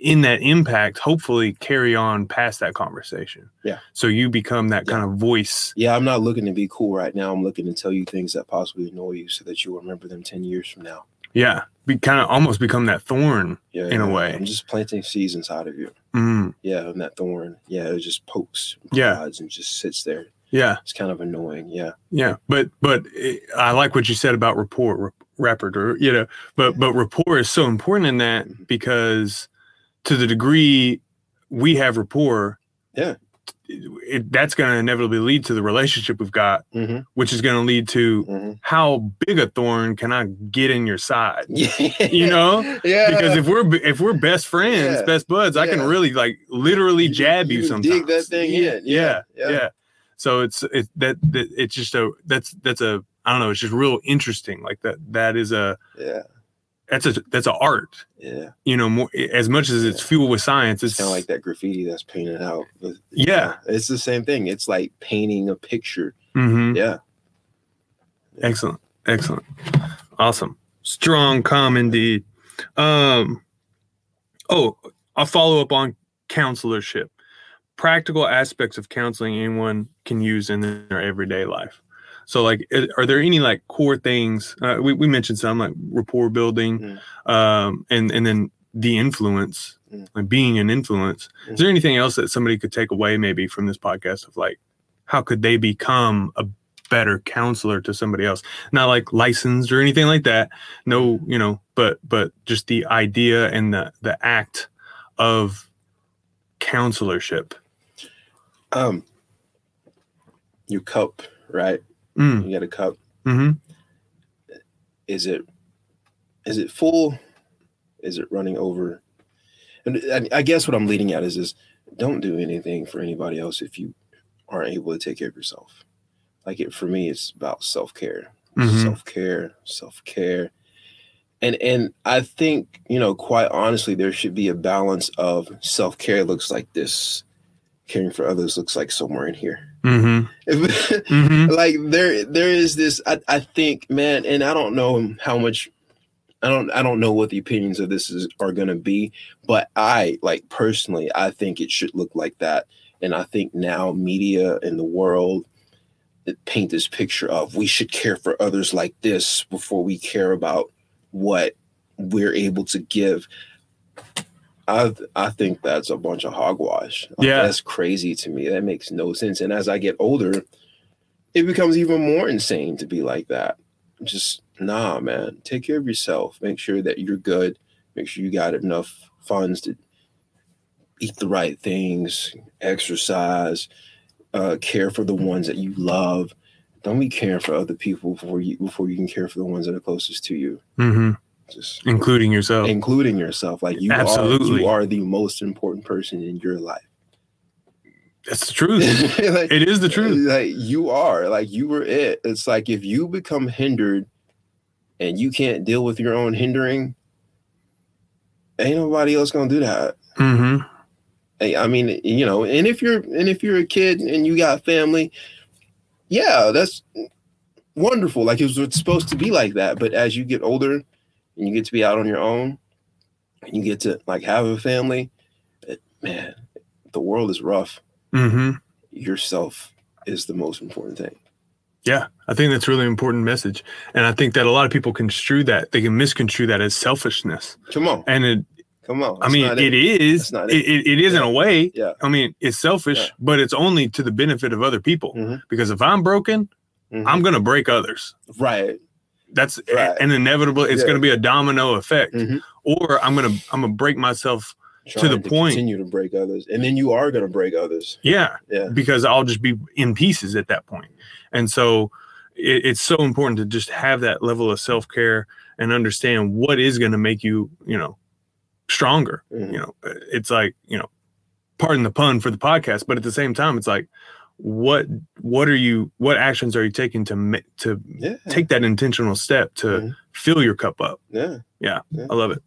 [SPEAKER 1] in that impact hopefully carry on past that conversation
[SPEAKER 2] Yeah.
[SPEAKER 1] so you become that
[SPEAKER 2] Yeah.
[SPEAKER 1] kind of voice
[SPEAKER 2] Yeah, I'm not looking to be cool right now. I'm looking to tell you things that possibly annoy you so that you'll remember them 10 years from now.
[SPEAKER 1] yeah be kind of almost become that thorn
[SPEAKER 2] Yeah.
[SPEAKER 1] In a way.
[SPEAKER 2] I'm just planting seeds inside of you.
[SPEAKER 1] Mm,
[SPEAKER 2] Yeah, and that thorn. Yeah, it just pokes
[SPEAKER 1] Yeah.
[SPEAKER 2] and just sits there.
[SPEAKER 1] yeah
[SPEAKER 2] It's kind of annoying. Yeah.
[SPEAKER 1] Yeah, but but it, I like what you said about rapport, rap- rapport, or you know, but but rapport is so important in that
[SPEAKER 2] Mhm.
[SPEAKER 1] because to the degree we have rapport,
[SPEAKER 2] Yeah.
[SPEAKER 1] It, that's going to inevitably lead to the relationship we've got,
[SPEAKER 2] Mm-hmm.
[SPEAKER 1] which is going to lead to
[SPEAKER 2] Mm-hmm.
[SPEAKER 1] how big a thorn can I get in your side?
[SPEAKER 2] Yeah.
[SPEAKER 1] You know,
[SPEAKER 2] Yeah.
[SPEAKER 1] because if we're if we're best friends,
[SPEAKER 2] Yeah.
[SPEAKER 1] best buds, I can really like literally
[SPEAKER 2] You
[SPEAKER 1] jab you,
[SPEAKER 2] you
[SPEAKER 1] sometimes.
[SPEAKER 2] dig that thing
[SPEAKER 1] yeah,
[SPEAKER 2] in.
[SPEAKER 1] Yeah,
[SPEAKER 2] Yeah,
[SPEAKER 1] yeah,
[SPEAKER 2] yeah.
[SPEAKER 1] So it's it that, that it's just a that's that's a I don't know. It's just real interesting. Like that that is a
[SPEAKER 2] yeah.
[SPEAKER 1] That's a that's a art.
[SPEAKER 2] Yeah.
[SPEAKER 1] You know, more as much as it's fueled with science, it's
[SPEAKER 2] It's kind of like that graffiti that's painted out. with-
[SPEAKER 1] Yeah.
[SPEAKER 2] It's the same thing. It's like painting a picture.
[SPEAKER 1] Mhm.
[SPEAKER 2] Yeah.
[SPEAKER 1] Excellent. Excellent. Awesome. Strong calm indeed. Um oh, I'll follow up on counselorship. Practical aspects of counseling anyone can use in their everyday life. So like are there any like core things uh, we, we mentioned some like rapport building um and and then the influence
[SPEAKER 2] Mm.
[SPEAKER 1] like being an influence. Is there anything else that somebody could take away maybe from this podcast of like how could they become a better counselor to somebody else not like licensed or anything like that no you know but but just the idea and the the act of counselorship
[SPEAKER 2] Um, your cup, right?
[SPEAKER 1] Mm,
[SPEAKER 2] You got a cup.
[SPEAKER 1] hmm
[SPEAKER 2] Is it is it full? Is it running over? And I, guess what I'm leading at is is don't do anything for anybody else if you aren't able to take care of yourself. Like it for me, it's about self care,
[SPEAKER 1] Mhm.
[SPEAKER 2] self care, self care, and and I think you know quite honestly there should be a balance of self care looks like this, caring for others looks like somewhere in here.
[SPEAKER 1] Hmm hmm
[SPEAKER 2] like there there is this I, I think man and i don't know how much i don't i don't know what the opinions of this is are going to be but i like personally i think it should look like that. And i think now media in the world paint this picture of we should care for others like this before we care about what we're able to give I I think that's a bunch of hogwash. Like,
[SPEAKER 1] Yeah.
[SPEAKER 2] that's crazy to me. That makes no sense. And as I get older, it becomes even more insane to be like that. Just nah, man. Take care of yourself. Make sure that you're good. Make sure you got enough funds to eat the right things, exercise, uh, care for the ones that you love. Don't be caring for other people before you before you can care for the ones that are closest to you.
[SPEAKER 1] hmm
[SPEAKER 2] Just
[SPEAKER 1] including yourself
[SPEAKER 2] including yourself. Like you
[SPEAKER 1] Absolutely.
[SPEAKER 2] are you are the most important person in your life.
[SPEAKER 1] that's the truth
[SPEAKER 2] Like,
[SPEAKER 1] it is the truth
[SPEAKER 2] Like you are, like you were it. It's like if you become hindered and you can't deal with your own hindering, ain't nobody else gonna do that.
[SPEAKER 1] Mm-hmm.
[SPEAKER 2] Hey, I mean, you know, and if you're and if you're a kid and you got family, yeah, that's wonderful. Like it was supposed to be like that. But as you get older and you get to be out on your own, and you get to like have a family, it, man, the world is rough.
[SPEAKER 1] hmm
[SPEAKER 2] Yourself is the most important thing.
[SPEAKER 1] Yeah, I think that's a really important message, and I think that a lot of people construe that they can misconstrue that as selfishness,
[SPEAKER 2] Come on,
[SPEAKER 1] and it,
[SPEAKER 2] come on.
[SPEAKER 1] I mean,
[SPEAKER 2] not
[SPEAKER 1] it is, it,
[SPEAKER 2] it.
[SPEAKER 1] it, it is in a way.
[SPEAKER 2] Yeah.
[SPEAKER 1] I mean, it's selfish,
[SPEAKER 2] Yeah.
[SPEAKER 1] but it's only to the benefit of other people.
[SPEAKER 2] Mhm.
[SPEAKER 1] Because if I'm broken,
[SPEAKER 2] Mhm.
[SPEAKER 1] I'm gonna break others.
[SPEAKER 2] right.
[SPEAKER 1] That's
[SPEAKER 2] Right.
[SPEAKER 1] an inevitable. It's
[SPEAKER 2] Yeah.
[SPEAKER 1] gonna be a domino effect,
[SPEAKER 2] Mhm.
[SPEAKER 1] or I'm gonna I'm gonna break myself.
[SPEAKER 2] to
[SPEAKER 1] the point.
[SPEAKER 2] Continue to break others, and then you are going to break others.
[SPEAKER 1] Yeah,
[SPEAKER 2] Yeah.
[SPEAKER 1] because I'll just be in pieces at that point. And so it, it's so important to just have that level of self care and understand what is going to make you, you know, stronger.
[SPEAKER 2] Mhm.
[SPEAKER 1] You know, it's like, you know, pardon the pun for the podcast, but at the same time, it's like, what what are you what actions are you taking to to
[SPEAKER 2] Yeah.
[SPEAKER 1] take that intentional step to
[SPEAKER 2] Mhm.
[SPEAKER 1] fill your cup up
[SPEAKER 2] Yeah.
[SPEAKER 1] Yeah, I love it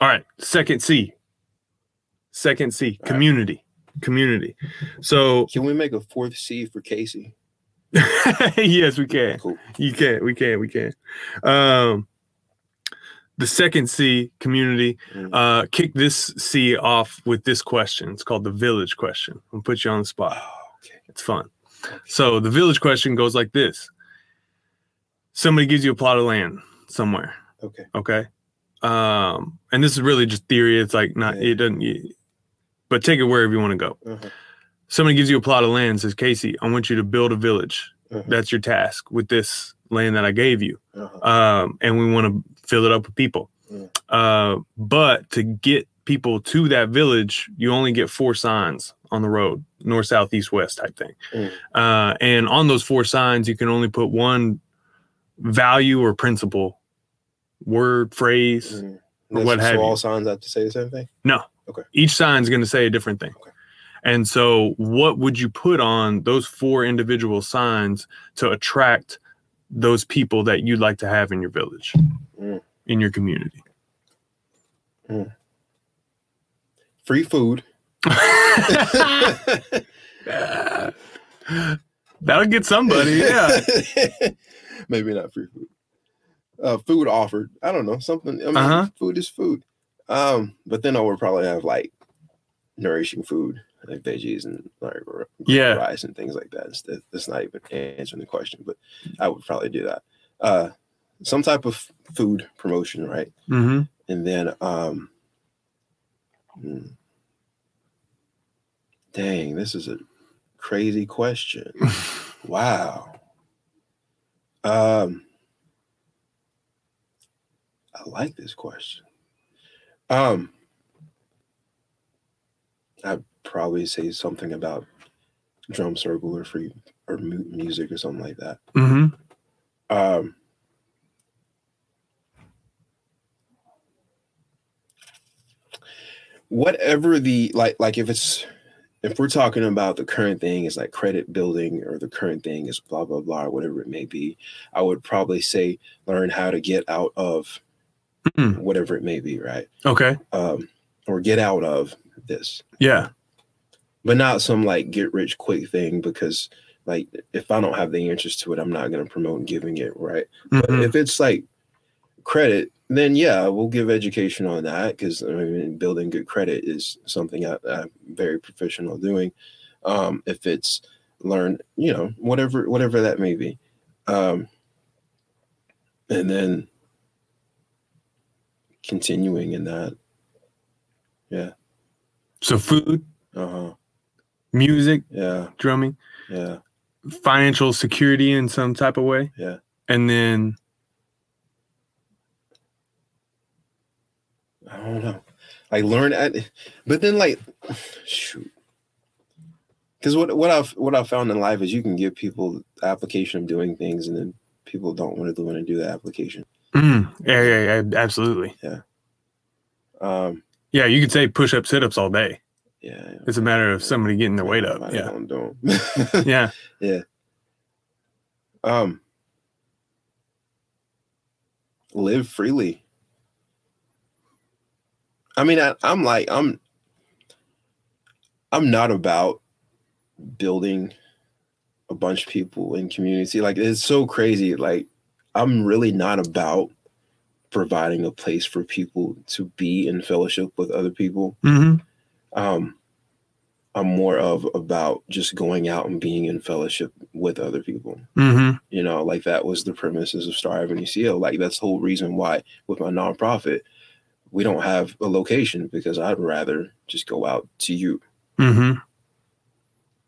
[SPEAKER 1] all right second c second c
[SPEAKER 2] All right.
[SPEAKER 1] community community so
[SPEAKER 2] Can we make a fourth C for Casey?
[SPEAKER 1] yes, we can.
[SPEAKER 2] Cool.
[SPEAKER 1] You can. We can. We can. Um, the second C community.
[SPEAKER 2] Mhm.
[SPEAKER 1] Uh, kick this C off with this question. It's called the village question. I'll put you on the spot. It's fun. So the village question goes like this: Somebody gives you a plot of land somewhere.
[SPEAKER 2] Okay.
[SPEAKER 1] Okay. Um, and this is really just theory. It's like not.
[SPEAKER 2] Yeah.
[SPEAKER 1] It doesn't. You, but take it wherever you want to go.
[SPEAKER 2] Uh-huh.
[SPEAKER 1] Somebody gives you a plot of land. Says Casey, I want you to build a village
[SPEAKER 2] Uh-huh.
[SPEAKER 1] that's your task with this land that I gave you.
[SPEAKER 2] Uh-huh.
[SPEAKER 1] Um, and we want to fill it up with people. Uh, but to get people to that village, you only get four signs on the road, north, south, east, west type thing.
[SPEAKER 2] Mm.
[SPEAKER 1] Uh, and on those four signs, you can only put one value or principle, word, phrase.
[SPEAKER 2] Mhm.
[SPEAKER 1] Or what
[SPEAKER 2] so
[SPEAKER 1] have
[SPEAKER 2] all
[SPEAKER 1] you.
[SPEAKER 2] signs have to say the same thing. No. Okay.
[SPEAKER 1] Each sign is going to say a different thing.
[SPEAKER 2] Okay.
[SPEAKER 1] And so, what would you put on those four individual signs to attract those people that you'd like to have in your village,
[SPEAKER 2] Mm.
[SPEAKER 1] in your community?
[SPEAKER 2] Free food.
[SPEAKER 1] That'll get somebody. Yeah.
[SPEAKER 2] Maybe not free food. Uh, food offered. I don't know something. I mean,
[SPEAKER 1] Uh-huh.
[SPEAKER 2] food is food. Um, but then I would probably have like nourishing food, like veggies and like
[SPEAKER 1] Yeah.
[SPEAKER 2] rice and things like that. Instead, that's not even answering the question, but I would probably do that. Uh, some type of food promotion, right?
[SPEAKER 1] hmm
[SPEAKER 2] and then um hmm. Dang this is a crazy question. Wow. Um i like this question. Um i'd probably say something about drum circle or free or mu- music or something like that.
[SPEAKER 1] Hmm
[SPEAKER 2] um whatever the like like if it's if we're talking about the current thing is like credit building or the current thing is blah blah blah or whatever it may be i would probably say learn how to get out of
[SPEAKER 1] Mm.
[SPEAKER 2] whatever it may be right
[SPEAKER 1] Okay.
[SPEAKER 2] um or get out of this
[SPEAKER 1] Yeah.
[SPEAKER 2] but not some like get rich quick thing because like if i don't have the answers to it i'm not going to promote giving it right But
[SPEAKER 1] Mhm.
[SPEAKER 2] if it's like credit, then yeah, we'll give education on that because I mean, building good credit is something I, I'm very professional doing. Um, if it's learn, you know, whatever whatever that may be, um, and then continuing in that, yeah.
[SPEAKER 1] So, food,
[SPEAKER 2] uh huh,
[SPEAKER 1] music,
[SPEAKER 2] yeah,
[SPEAKER 1] drumming,
[SPEAKER 2] yeah,
[SPEAKER 1] financial security in some type of way.
[SPEAKER 2] Yeah.
[SPEAKER 1] And then,
[SPEAKER 2] I don't know, like learn at, but then like, shoot. Because what what I've what I've found in life is you can give people application of doing things, and then people don't want to want to do the application.
[SPEAKER 1] Mm, yeah, yeah, yeah, absolutely. Yeah.
[SPEAKER 2] Um,
[SPEAKER 1] Yeah, you could say push up, sit ups all day.
[SPEAKER 2] yeah,
[SPEAKER 1] It's a matter of somebody getting their weight up.
[SPEAKER 2] I
[SPEAKER 1] Yeah.
[SPEAKER 2] don't do 'em.
[SPEAKER 1] Yeah.
[SPEAKER 2] um, live freely. I mean, I, I'm like I'm. I'm not about building a bunch of people in community. Like it's so crazy. Like I'm really not about providing a place for people to be in fellowship with other people.
[SPEAKER 1] hmm
[SPEAKER 2] Um, I'm more of about just going out and being in fellowship with other people.
[SPEAKER 1] hmm
[SPEAKER 2] You know, like that was the premises of Star Avenue CO. Like that's the whole reason why with my nonprofit, we don't have a location because I'd rather just go out to you.
[SPEAKER 1] Mm-hmm.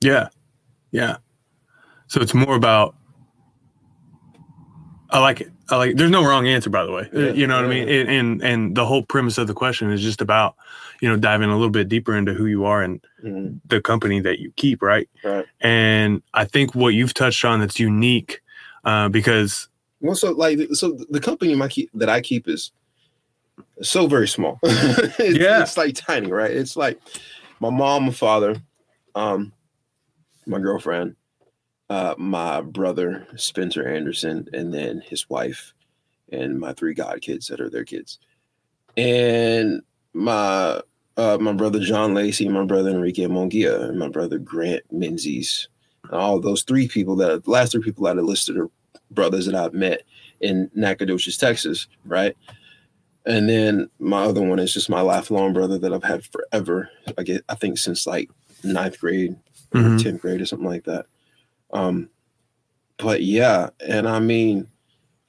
[SPEAKER 1] Yeah. Yeah. So it's more about, I like it. I like it. There's no wrong answer, by the way.
[SPEAKER 2] Yeah,
[SPEAKER 1] you know what I mean? And, and and the whole premise of the question is just about, you know, diving a little bit deeper into who you are and
[SPEAKER 2] Mhm.
[SPEAKER 1] the company that you keep, right?
[SPEAKER 2] Right.
[SPEAKER 1] And I think what you've touched on that's unique, uh, because
[SPEAKER 2] Well, so like, so the company my keep, that I keep is so very small. it's,
[SPEAKER 1] Yeah.
[SPEAKER 2] it's like tiny, right? It's like my mom, my father, um, my girlfriend, uh, my brother Spencer Anderson, and then his wife, and my three god kids that are their kids, and my uh, my brother John Lacey, my brother Enrique Mongia, and my brother Grant Menzies. And all those three people that the last three people that I listed are brothers that I've met in Nacogdoches, Texas, right? And then my other one is just my lifelong brother that I've had forever. I get, I think since like ninth grade, or
[SPEAKER 1] Mhm.
[SPEAKER 2] tenth grade, or something like that. Um, but yeah, and I mean,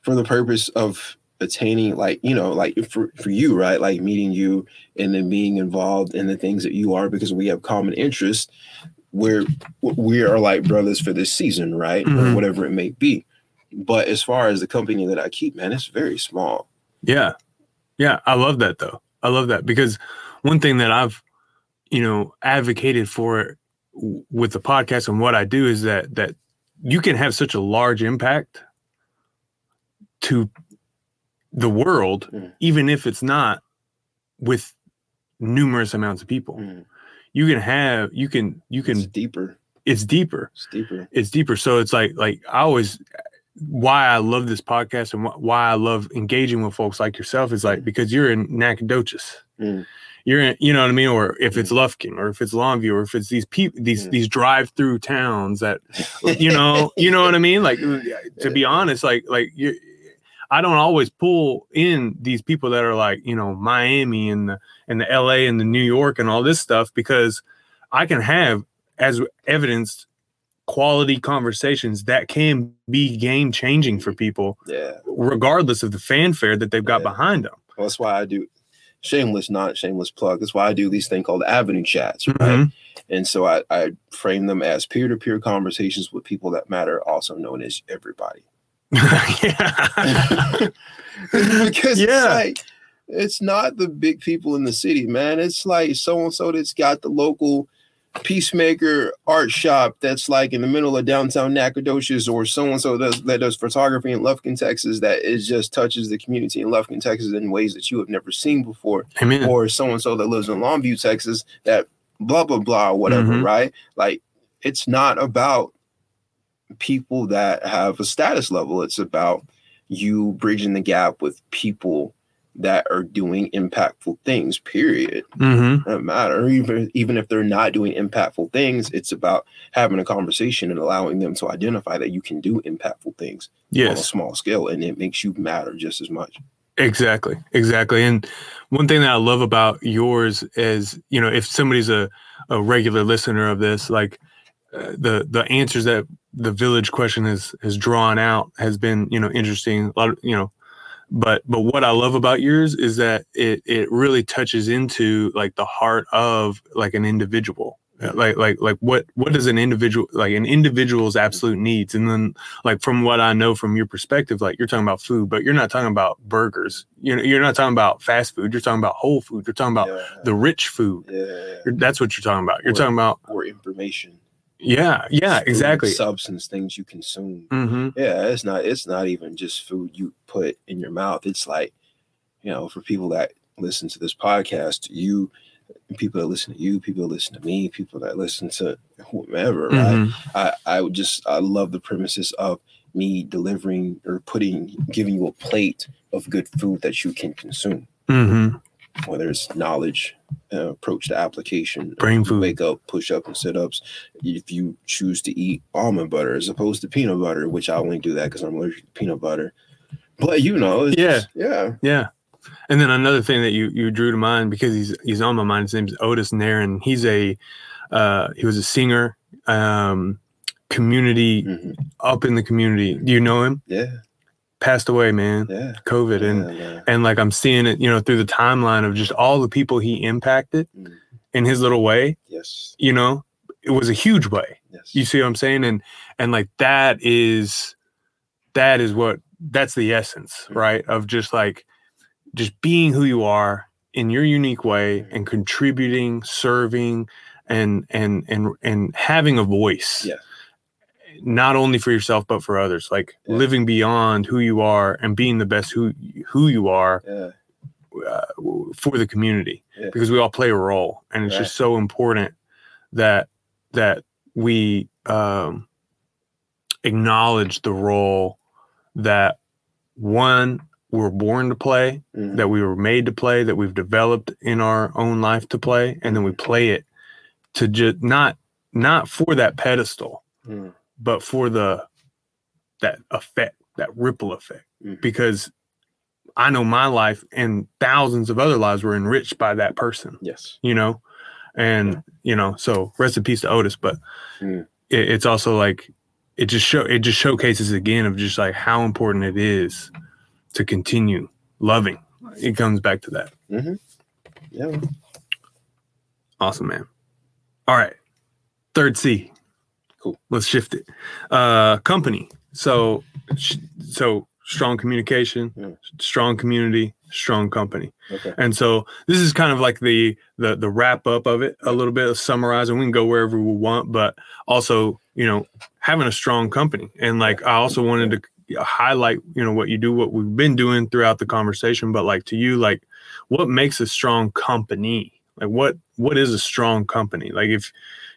[SPEAKER 2] for the purpose of attaining, like you know, like for for you, right? Like meeting you and then being involved in the things that you are because we have common interests. We're we are like brothers for this season, right? Or
[SPEAKER 1] Mhm.
[SPEAKER 2] whatever it may be. But as far as the company that I keep, man, it's very small.
[SPEAKER 1] Yeah. Yeah. I love that though. I love that because one thing that I've, you know, advocated for with the podcast and what I do is that that you can have such a large impact to the world,
[SPEAKER 2] Mm.
[SPEAKER 1] even if it's not with numerous amounts of people.
[SPEAKER 2] Mm.
[SPEAKER 1] You can have you can you
[SPEAKER 2] It's
[SPEAKER 1] can
[SPEAKER 2] deeper.
[SPEAKER 1] it's deeper
[SPEAKER 2] It's deeper.
[SPEAKER 1] it's deeper. So it's like like I always why I love this podcast and wh- why I love engaging with folks like yourself is like because you're in Nacogdoches.
[SPEAKER 2] Mm.
[SPEAKER 1] You're in, you know what I mean, or if it's Lufkin, or if it's Longview, or if it's these people, these
[SPEAKER 2] Mm.
[SPEAKER 1] these drive-through towns that, you know, you know what I mean. Like to be honest, like like you, I don't always pull in these people that are like you know Miami and the and the L.A. and the New York and all this stuff because I can have as evidenced quality conversations that can be game changing for people
[SPEAKER 2] Yeah.
[SPEAKER 1] regardless of the fanfare that they've got
[SPEAKER 2] Yeah.
[SPEAKER 1] behind them
[SPEAKER 2] Well, that's why I do shameless, not shameless plug. That's why I do these thing called avenue chats, right?
[SPEAKER 1] Mhm.
[SPEAKER 2] And so I, I frame them as peer-to-peer conversations with people that matter, also known as everybody.
[SPEAKER 1] yeah
[SPEAKER 2] because it's
[SPEAKER 1] Yeah.
[SPEAKER 2] like it's not the big people in the city, man. It's like so and so that's got the local peacemaker art shop that's like in the middle of downtown Nacogdoches, or so and so does that does photography in Lufkin, Texas, that it just touches the community in Lufkin, Texas in ways that you have never seen before,
[SPEAKER 1] Amen.
[SPEAKER 2] or so and so that lives in Longview, Texas, that blah blah blah, whatever,
[SPEAKER 1] Mhm.
[SPEAKER 2] right? Like it's not about people that have a status level. It's about you bridging the gap with people that are doing impactful things, period.
[SPEAKER 1] hmm
[SPEAKER 2] Doesn't matter. Even even if they're not doing impactful things, it's about having a conversation and allowing them to identify that you can do impactful things on a small scale and it makes you matter just as much.
[SPEAKER 1] exactly, exactly. And one thing that I love about yours is, you know, if somebody's a, a regular listener of this, like uh, the the answers that the village question has has drawn out has been, you know, interesting. A lot of, you know, but but what I love about yours is that it it really touches into like the heart of like an individual. Uh, Like like like what what does an individual like an individual's absolute needs and then like from what I know from your perspective, like you're talking about food, but you're not talking about burgers. You know, you're not talking about fast food. You're talking about whole food. You're talking about
[SPEAKER 2] yeah,
[SPEAKER 1] the rich food.
[SPEAKER 2] yeah.
[SPEAKER 1] That's what you're talking about. You're
[SPEAKER 2] Or-
[SPEAKER 1] talking about
[SPEAKER 2] Or information.
[SPEAKER 1] Yeah, yeah, exactly.
[SPEAKER 2] Substance, things you consume.
[SPEAKER 1] hmm
[SPEAKER 2] Yeah, it's not it's not even just food you put in your mouth. It's like, you know, for people that listen to this podcast, you people that listen to you, people that listen to me, people that listen to whomever, right?
[SPEAKER 1] hmm
[SPEAKER 2] I, I would just I love the premises of me delivering or putting giving you a plate of good food that you can consume,
[SPEAKER 1] hmm
[SPEAKER 2] whether it's knowledge, uh, approach to application,
[SPEAKER 1] Brain food.
[SPEAKER 2] wake up, push up and sit ups. If you choose to eat almond butter as opposed to peanut butter, which I only do that because I'm allergic to peanut butter. But you know, it's
[SPEAKER 1] Yeah.
[SPEAKER 2] just- yeah,
[SPEAKER 1] Yeah. And then another thing that you you drew to mind because he's he's on my mind. His name's Otis Nairn. He's a uh, he was a singer, um, community
[SPEAKER 2] mhm,
[SPEAKER 1] up in the community. Do you know him?
[SPEAKER 2] yeah,
[SPEAKER 1] Passed away, man.
[SPEAKER 2] yeah.
[SPEAKER 1] COVID, and
[SPEAKER 2] yeah, yeah.
[SPEAKER 1] and like I'm seeing it, you know, through the timeline of just all the people he impacted
[SPEAKER 2] Mm.
[SPEAKER 1] in his little way.
[SPEAKER 2] yes,
[SPEAKER 1] You know, it was a huge way.
[SPEAKER 2] yes,
[SPEAKER 1] You see what I'm saying? And and like that is that is what that's the essence,
[SPEAKER 2] Mhm.
[SPEAKER 1] right? Of just like just being who you are in your unique way
[SPEAKER 2] Mhm.
[SPEAKER 1] and contributing, serving and and and and having a voice.
[SPEAKER 2] Yeah.
[SPEAKER 1] Not only for yourself but for others. Like
[SPEAKER 2] Yeah.
[SPEAKER 1] living beyond who you are and being the best who who you are
[SPEAKER 2] yeah,
[SPEAKER 1] uh, for the community
[SPEAKER 2] Yeah.
[SPEAKER 1] because we all play a role and it's just so important that that we um acknowledge the role that one we're born to play
[SPEAKER 2] mhm,
[SPEAKER 1] that we were made to play that we've developed in our own life to play and then we play it to just not not for that pedestal
[SPEAKER 2] mhm,
[SPEAKER 1] but for the that effect that ripple effect
[SPEAKER 2] mhm.
[SPEAKER 1] because I know my life and thousands of other lives were enriched by that person,
[SPEAKER 2] yes,
[SPEAKER 1] you know, and you know, so rest in peace to Otis. But
[SPEAKER 2] Mm.
[SPEAKER 1] it, it's also like it just show it just showcases again of just like how important it is to continue loving. It comes back to that.
[SPEAKER 2] yeah.
[SPEAKER 1] Awesome, man. All right, third C.
[SPEAKER 2] Cool.
[SPEAKER 1] Let's shift it. Uh, company. So, sh- so strong communication,
[SPEAKER 2] Yeah.
[SPEAKER 1] strong community, strong company.
[SPEAKER 2] Okay.
[SPEAKER 1] And so this is kind of like the the the wrap up of it, a little bit of summarizing. We can go wherever we want, but also, you know, having a strong company. And like I also wanted to highlight, you know, what you do, what we've been doing throughout the conversation, but like to you, like what makes a strong company? Like what what is a strong company? Like if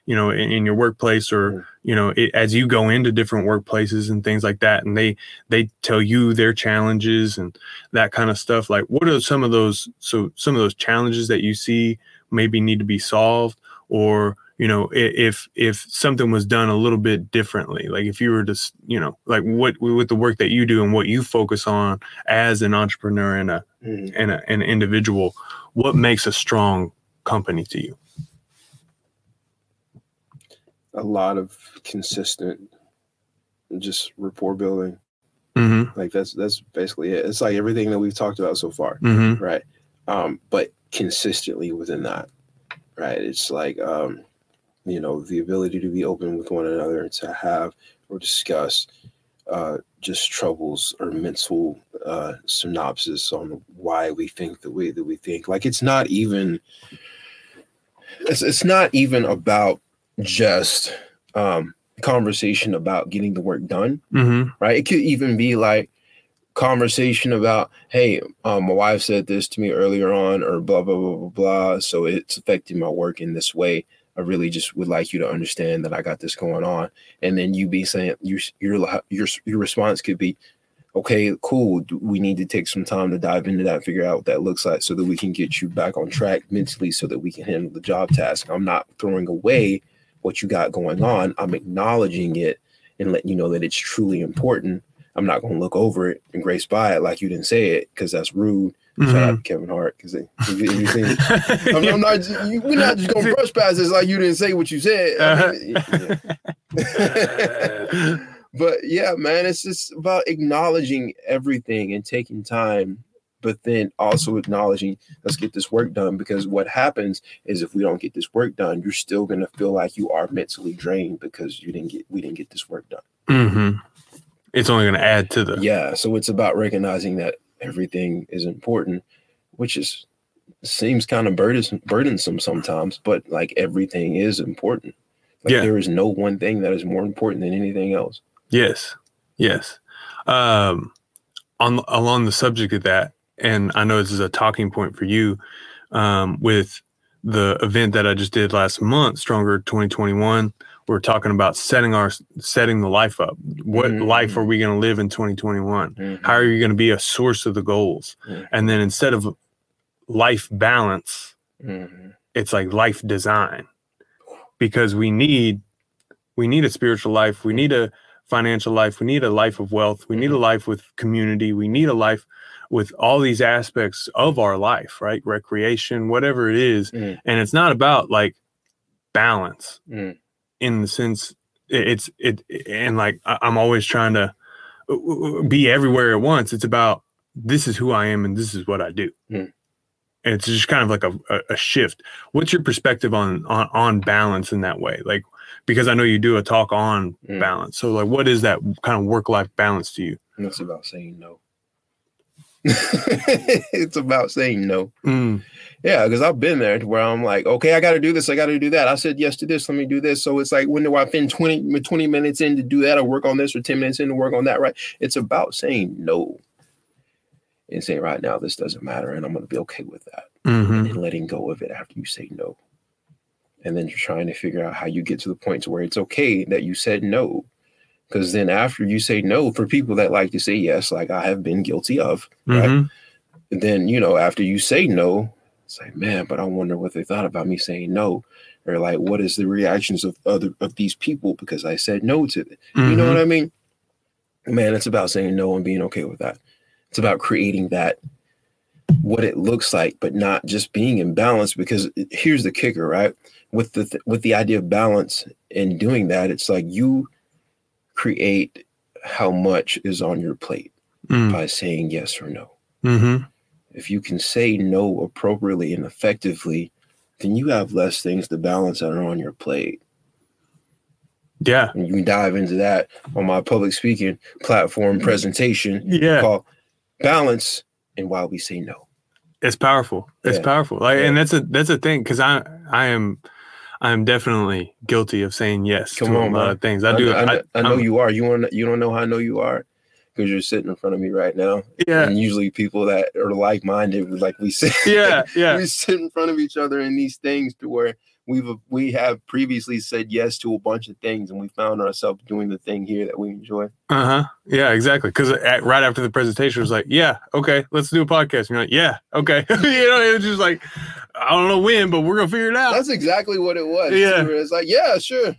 [SPEAKER 1] you know in, in your workplace or
[SPEAKER 2] Mm.
[SPEAKER 1] you know it, as you go into different workplaces and things like that and they they tell you their challenges and that kind of stuff like what are some of those so some of those challenges that you see maybe need to be solved or you know if if something was done a little bit differently like if you were to s- you know like what with the work that you do and what you focus on as an entrepreneur and a
[SPEAKER 2] Mhm.
[SPEAKER 1] and a, an individual what makes a strong company to you
[SPEAKER 2] A lot of consistent, just rapport building.
[SPEAKER 1] mm-hmm
[SPEAKER 2] Like that's that's basically it. It's like everything that we've talked about so far.
[SPEAKER 1] mm-hmm
[SPEAKER 2] right um but consistently within that right it's like um you know the ability to be open with one another and to have or discuss uh just troubles or mental uh synopsis on why we think the way that we think like it's not even it's, it's not even about just um conversation about getting the work done
[SPEAKER 1] mm-hmm
[SPEAKER 2] right? It could even be like conversation about, hey, um, my wife said this to me earlier on, or blah blah blah blah blah. So it's affecting my work in this way. I really just would like you to understand that I got this going on, and then you be saying your your your your response could be, okay, cool. We need to take some time to dive into that, figure out what that looks like, so that we can get you back on track mentally, so that we can handle the job task. I'm not throwing away what you got going on. I'm acknowledging it and letting you know that it's truly important. I'm not going to look over it and grace by it like you didn't say it because that's rude. Shout out to Kevin Hart because anything. I'm, I'm not. You, we're not just going to brush past this like you didn't say what you said. I mean, uh-huh. yeah. but yeah, man, it's just about acknowledging everything and taking time, but then also acknowledging let's get this work done because what happens is if we don't get this work done, you're still gonna feel like you are mentally drained because you didn't get we didn't get this work done.
[SPEAKER 1] hmm It's only going to add to the.
[SPEAKER 2] Yeah, so it's about recognizing that everything is important, which is seems kind of burdensome, burdensome sometimes, but like everything is important. Like
[SPEAKER 1] Yeah.
[SPEAKER 2] there is no one thing that is more important than anything else.
[SPEAKER 1] Yes. Yes. Um, on along the subject of that, and I know this is a talking point for you, um, with the event that I just did last month, Stronger 2021. We're talking about setting our setting the life up. What
[SPEAKER 2] Mhm.
[SPEAKER 1] life are we going to live in 2021?
[SPEAKER 2] Mhm.
[SPEAKER 1] How are you going to be a source of the goals?
[SPEAKER 2] Mhm.
[SPEAKER 1] And then instead of life balance,
[SPEAKER 2] Mhm.
[SPEAKER 1] it's like life design because we need we need a spiritual life we need a financial life we need a life of wealth we need a life with community we need a life with all these aspects of our life right recreation whatever it is
[SPEAKER 2] Mm.
[SPEAKER 1] and it's not about like balance
[SPEAKER 2] Mm.
[SPEAKER 1] in the sense it's it and like i'm always trying to uh, be everywhere at once it's about this is who i am and this is what i do
[SPEAKER 2] Mm.
[SPEAKER 1] and it's just kind of like a, a, shift what's your perspective on, on on balance in that way like because i know you do a talk on
[SPEAKER 2] Mm.
[SPEAKER 1] balance so like what is that kind of work life balance to you
[SPEAKER 2] And it's about saying no. it's about saying no.
[SPEAKER 1] mm,
[SPEAKER 2] Yeah, because I've been there to where I'm like, okay, I got to do this, I got to do that. I said yes to this, let me do this. So it's like, when do I spend 20, 20 minutes in to do that or work on this or 10 minutes in to work on that, right? It's about saying no and saying, right now, this doesn't matter. And I'm going to be okay with that.
[SPEAKER 1] mhm,
[SPEAKER 2] And letting go of it after you say no. And then you're trying to figure out how you get to the point to where it's okay that you said no. Because then after you say no, for people that like to say yes, like I have been guilty of, right?
[SPEAKER 1] mhm.
[SPEAKER 2] then you know after you say no it's like man but i wonder what they thought about me saying no or like what is the reactions of other of these people because i said no to them you know
[SPEAKER 1] Mhm.
[SPEAKER 2] what i mean man it's about saying no and being okay with that it's about creating that what it looks like but not just being in balance because here's the kicker right with the th- with the idea of balance and doing that it's like you create how much is on your plate
[SPEAKER 1] Mm,
[SPEAKER 2] by saying yes or no
[SPEAKER 1] mhm.
[SPEAKER 2] if you can say no appropriately and effectively, then you have less things to balance that are on your plate.
[SPEAKER 1] Yeah.
[SPEAKER 2] And you can dive into that on my public speaking platform presentation
[SPEAKER 1] Yeah.
[SPEAKER 2] called Balance and Why We Say No.
[SPEAKER 1] It's powerful. It's
[SPEAKER 2] Yeah.
[SPEAKER 1] powerful. Like, and that's a that's a thing because I I am I am definitely guilty of saying yes
[SPEAKER 2] Come
[SPEAKER 1] to
[SPEAKER 2] on,
[SPEAKER 1] a lot
[SPEAKER 2] man.
[SPEAKER 1] of things. I do.
[SPEAKER 2] I, know- I know
[SPEAKER 1] I'm-
[SPEAKER 2] you are. You want you don't know how I know you are because you're sitting in front of me right now.
[SPEAKER 1] Yeah.
[SPEAKER 2] And usually people that are like minded, like we sit,
[SPEAKER 1] Yeah. Yeah.
[SPEAKER 2] we sit in front of each other in these things to where we've we have previously said yes to a bunch of things and we found ourselves doing the thing here that we enjoy.
[SPEAKER 1] Uh huh. Yeah. Exactly. Because right after the presentation it was like, yeah, okay, let's do a podcast. And you're like, yeah, okay. you know, it was just like, I don't know when, but we're gonna figure it out.
[SPEAKER 2] That's exactly what it was.
[SPEAKER 1] Yeah.
[SPEAKER 2] It's like, yeah, sure.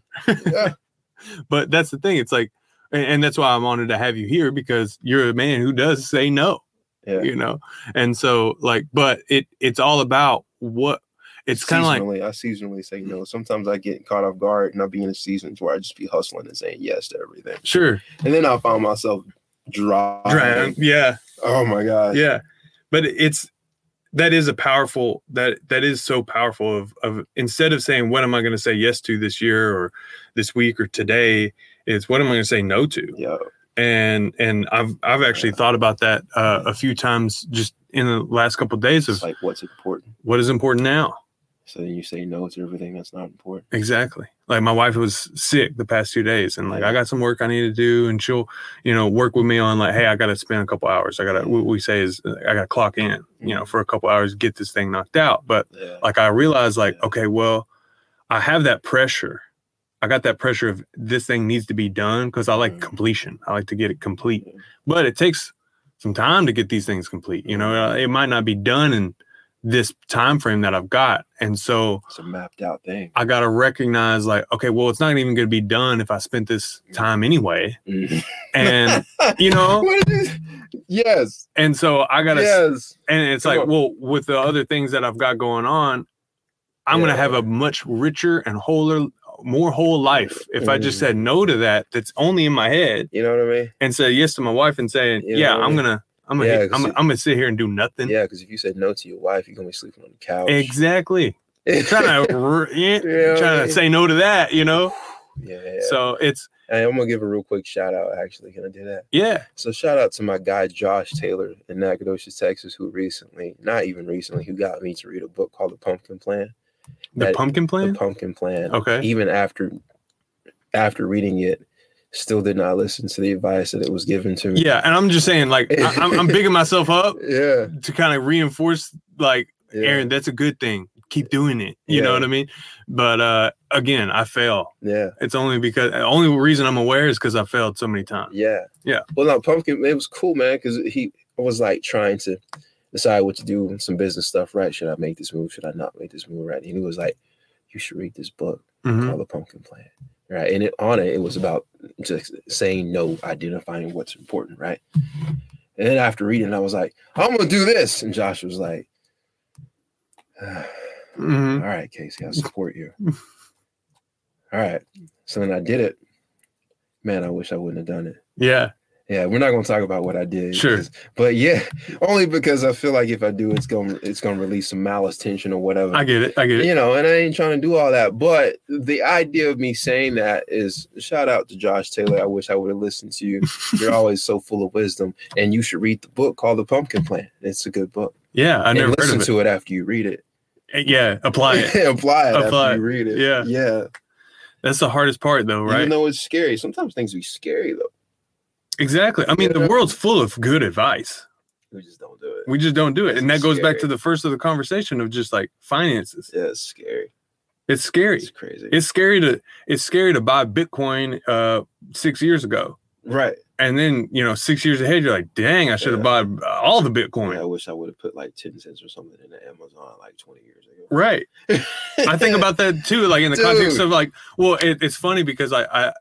[SPEAKER 2] Yeah.
[SPEAKER 1] but that's the thing. It's like, and, and that's why I'm honored to have you here because you're a man who does say no.
[SPEAKER 2] yeah.
[SPEAKER 1] You know, and so like, but it it's all about what it's kind of like
[SPEAKER 2] Seasonally, I seasonally say no. Sometimes I get caught off guard and I'll be in seasons where I just be hustling and saying yes to everything.
[SPEAKER 1] sure,
[SPEAKER 2] And then I find myself dry.
[SPEAKER 1] Yeah,
[SPEAKER 2] Oh my god.
[SPEAKER 1] yeah, but it's that is a powerful that that is so powerful of of instead of saying what am I going to say yes to this year or this week or today, it's what am I going to say no to.
[SPEAKER 2] Yeah.
[SPEAKER 1] and and I've I've actually
[SPEAKER 2] Yeah.
[SPEAKER 1] thought about that uh, a few times just in the last couple of days
[SPEAKER 2] It's
[SPEAKER 1] of
[SPEAKER 2] like what's important.
[SPEAKER 1] what is important now.
[SPEAKER 2] So then you say no to everything that's not important.
[SPEAKER 1] Exactly. Like my wife was sick the past two days, and like I got some work I need to do, and she'll you know work with me on like, hey, I got to spend a couple hours. I got to what we say is uh, I got to clock in, you know, for a couple hours get this thing knocked out. But
[SPEAKER 2] Yeah.
[SPEAKER 1] like I realized like
[SPEAKER 2] Yeah.
[SPEAKER 1] okay, well, I have that pressure. I got that pressure of this thing needs to be done because I like
[SPEAKER 2] Mhm.
[SPEAKER 1] completion. I like to get it complete.
[SPEAKER 2] Yeah.
[SPEAKER 1] but it takes some time to get these things complete you know uh, it might not be done in this time frame that i've got and so
[SPEAKER 2] It's a mapped out thing.
[SPEAKER 1] i got to recognize like okay well it's not even going to be done if i spent this time anyway
[SPEAKER 2] Mhm.
[SPEAKER 1] and you know
[SPEAKER 2] What is- yes.
[SPEAKER 1] and so i gotta
[SPEAKER 2] Yes.
[SPEAKER 1] and it's
[SPEAKER 2] Come
[SPEAKER 1] like
[SPEAKER 2] on.
[SPEAKER 1] well with the other things that i've got going on i'm gonna have a much richer and wholer more whole life if i just said no to that that's only in my head
[SPEAKER 2] You know what I mean?
[SPEAKER 1] and say yes to my wife and saying
[SPEAKER 2] You
[SPEAKER 1] yeah
[SPEAKER 2] know I
[SPEAKER 1] i'm
[SPEAKER 2] mean?
[SPEAKER 1] gonna i'm gonna
[SPEAKER 2] Yeah,
[SPEAKER 1] I'm, I'm gonna sit here and do nothing
[SPEAKER 2] Yeah, because if you said no to your wife, you're gonna be sleeping on the couch.
[SPEAKER 1] Exactly. trying to yeah,
[SPEAKER 2] Yeah,
[SPEAKER 1] trying to say no to that, you know.
[SPEAKER 2] Yeah. yeah.
[SPEAKER 1] So it's
[SPEAKER 2] Hey, I'm gonna give a real quick shout out. Actually, can I do that?
[SPEAKER 1] yeah,
[SPEAKER 2] So shout out to my guy Josh Taylor in Nacogdoches, Texas, who recently, not even recently, who got me to read a book called The Pumpkin Plan.
[SPEAKER 1] the
[SPEAKER 2] That-
[SPEAKER 1] pumpkin Plan. The.
[SPEAKER 2] Pumpkin Plan.
[SPEAKER 1] Okay.
[SPEAKER 2] Even after after reading it, still did not listen to the advice that it was given to me.
[SPEAKER 1] Yeah, and I'm just saying, like, I, I'm, I'm bigging myself up
[SPEAKER 2] Yeah.
[SPEAKER 1] to kind of reinforce, like,
[SPEAKER 2] yeah.
[SPEAKER 1] Aaron, that's a good thing. Keep doing it. You know what I mean? But uh again, I fail.
[SPEAKER 2] Yeah.
[SPEAKER 1] It's only because the only reason I'm aware is because I failed so many times.
[SPEAKER 2] Yeah.
[SPEAKER 1] Yeah.
[SPEAKER 2] Well, no, Pumpkin, it was cool, man, because he was like trying to decide what to do some business stuff, right? Should I make this move? Should I not make this move? Right. And he was like, you should read this book
[SPEAKER 1] Mhm.
[SPEAKER 2] called The Pumpkin Plan. Right. And it, on it, it was about just saying no, identifying what's important. Right. And then after reading, I was like, I'm to do this. And Josh was like, "Ah,
[SPEAKER 1] Mhm.
[SPEAKER 2] all right, Casey, I support you. All right. So then I did it. Man, I wish I wouldn't have done it.
[SPEAKER 1] Yeah.
[SPEAKER 2] Yeah, we're not gonna talk about what I did.
[SPEAKER 1] Sure.
[SPEAKER 2] But yeah, only because I feel like if I do, it's gonna it's gonna release some malice tension or whatever.
[SPEAKER 1] I get it. I get it.
[SPEAKER 2] you know, and I ain't trying to do all that. But the idea of me saying that is shout out to Josh Taylor. I wish I would have listened to you. You're always so full of wisdom, and you should read the book called The Pumpkin Plant. It's a good book.
[SPEAKER 1] Yeah. I
[SPEAKER 2] and
[SPEAKER 1] never heard
[SPEAKER 2] listen
[SPEAKER 1] it.
[SPEAKER 2] to it after you read it.
[SPEAKER 1] Uh, yeah. Apply it.
[SPEAKER 2] Apply it
[SPEAKER 1] Apply
[SPEAKER 2] after
[SPEAKER 1] it.
[SPEAKER 2] you read it.
[SPEAKER 1] Yeah.
[SPEAKER 2] yeah.
[SPEAKER 1] That's the hardest part though, right?
[SPEAKER 2] Even though it's scary, sometimes things be scary though.
[SPEAKER 1] Exactly. I mean, the world's full of good advice.
[SPEAKER 2] We just don't do it.
[SPEAKER 1] We just don't do it. And that
[SPEAKER 2] It's
[SPEAKER 1] goes back to the first of the conversation of just like finances.
[SPEAKER 2] Yeah, it's scary.
[SPEAKER 1] It's scary.
[SPEAKER 2] It's crazy.
[SPEAKER 1] It's scary to it's scary to buy Bitcoin uh 6 years ago.
[SPEAKER 2] right.
[SPEAKER 1] And then, you know, 6 years ahead you're like, "Dang, I should have
[SPEAKER 2] Yeah.
[SPEAKER 1] bought all the
[SPEAKER 2] Yeah, I wish I would have put like 10 cents or something in the Amazon like 20 years ago.
[SPEAKER 1] Right. I think about that too like in the context of like, well, it, it's funny because I I-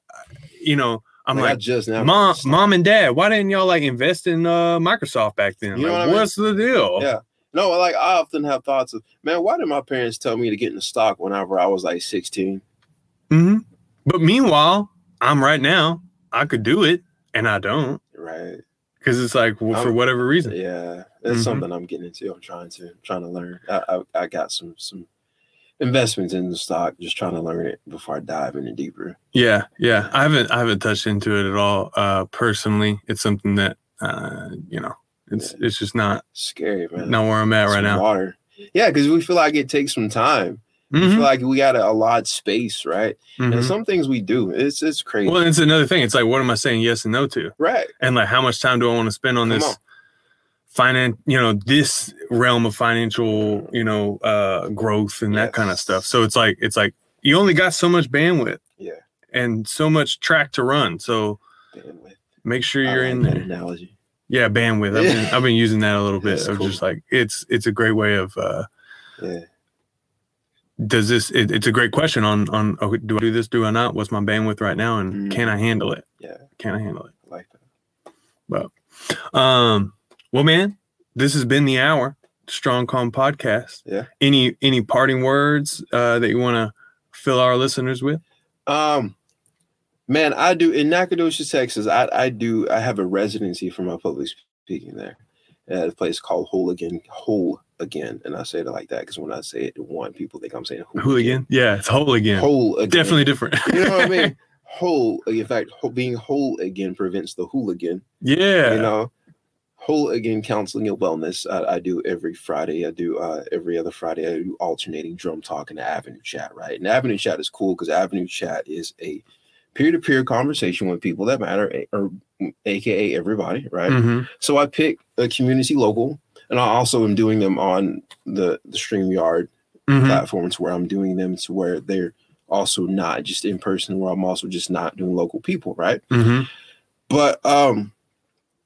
[SPEAKER 1] you know, I'm
[SPEAKER 2] Like,
[SPEAKER 1] like
[SPEAKER 2] just now
[SPEAKER 1] Mom, mom and dad, why didn't y'all like invest in uh Microsoft back then?
[SPEAKER 2] You know
[SPEAKER 1] Like,
[SPEAKER 2] what I mean?
[SPEAKER 1] what's the deal?
[SPEAKER 2] Yeah. No, like I often have thoughts of, man, why did my parents tell me to get in the stock whenever I was like 16?
[SPEAKER 1] hmm But meanwhile, I'm right now. I could do it, and I don't
[SPEAKER 2] Right.
[SPEAKER 1] because it's like well, for whatever reason.
[SPEAKER 2] Yeah. That's
[SPEAKER 1] Mhm.
[SPEAKER 2] something I'm getting into. I'm trying to trying to learn. I, I I got some some investments in the stock, just trying to learn it before I dive in it deeper.
[SPEAKER 1] Yeah, yeah. I haven't I haven't touched into it at all uh personally. It's something that uh you know, it's it's just not
[SPEAKER 2] Scary, man.
[SPEAKER 1] not where I'm at right now.
[SPEAKER 2] Water. Yeah, because we feel like it takes some time. We
[SPEAKER 1] Mhm,
[SPEAKER 2] feel like we got to allot space, right?
[SPEAKER 1] mhm.
[SPEAKER 2] And some things we do. It's it's crazy.
[SPEAKER 1] Well, it's another thing. It's like, what am I saying yes and no to?
[SPEAKER 2] right.
[SPEAKER 1] And like, how much time do I want to spend on
[SPEAKER 2] Come
[SPEAKER 1] this
[SPEAKER 2] on.
[SPEAKER 1] Finance, you know, this realm of financial, you know, uh, growth and that kind of stuff. So it's like, it's like you only got so much bandwidth
[SPEAKER 2] Yeah.
[SPEAKER 1] and so much track to run. So
[SPEAKER 2] Bandwidth.
[SPEAKER 1] make sure you're
[SPEAKER 2] like
[SPEAKER 1] in there.
[SPEAKER 2] analogy.
[SPEAKER 1] Yeah, bandwidth. I've been,
[SPEAKER 2] Yeah.
[SPEAKER 1] I've been using that a little bit of
[SPEAKER 2] cool.
[SPEAKER 1] just like it's it's a great way of uh
[SPEAKER 2] Yeah.
[SPEAKER 1] does this it, it's a great question on on oh, do I do this do I not what's my bandwidth right now and can I handle it
[SPEAKER 2] Yeah.
[SPEAKER 1] can I handle it
[SPEAKER 2] I like that.
[SPEAKER 1] um well man this has been the hour strong calm podcast
[SPEAKER 2] Yeah.
[SPEAKER 1] any any parting words uh that you want to fill our listeners with
[SPEAKER 2] Um, man, I do in Nacogdoches, Texas. I I do. I have a residency for my public speaking there at a place called Whole Again. Whole Again, and I say it like that because when I say it to one, people think I'm saying
[SPEAKER 1] hooligan yeah it's whole again
[SPEAKER 2] Whole again.
[SPEAKER 1] definitely different
[SPEAKER 2] You know what I mean? Whole. In fact, whole, being whole again prevents the hooligan.
[SPEAKER 1] yeah
[SPEAKER 2] You know, whole again counseling and wellness. I, I do every Friday. I do uh, every other Friday. I do alternating drum talk and Avenue Chat. Right, and Avenue Chat is cool because Avenue Chat is a peer-to-peer conversation with people that matter, or AKA everybody. Right.
[SPEAKER 1] Mhm.
[SPEAKER 2] So I pick a community local, and I also am doing them on the the Streamyard
[SPEAKER 1] Mhm.
[SPEAKER 2] platforms where I'm doing them to where they're also not just in person, where I'm also just not doing local people, right?
[SPEAKER 1] Mhm.
[SPEAKER 2] But um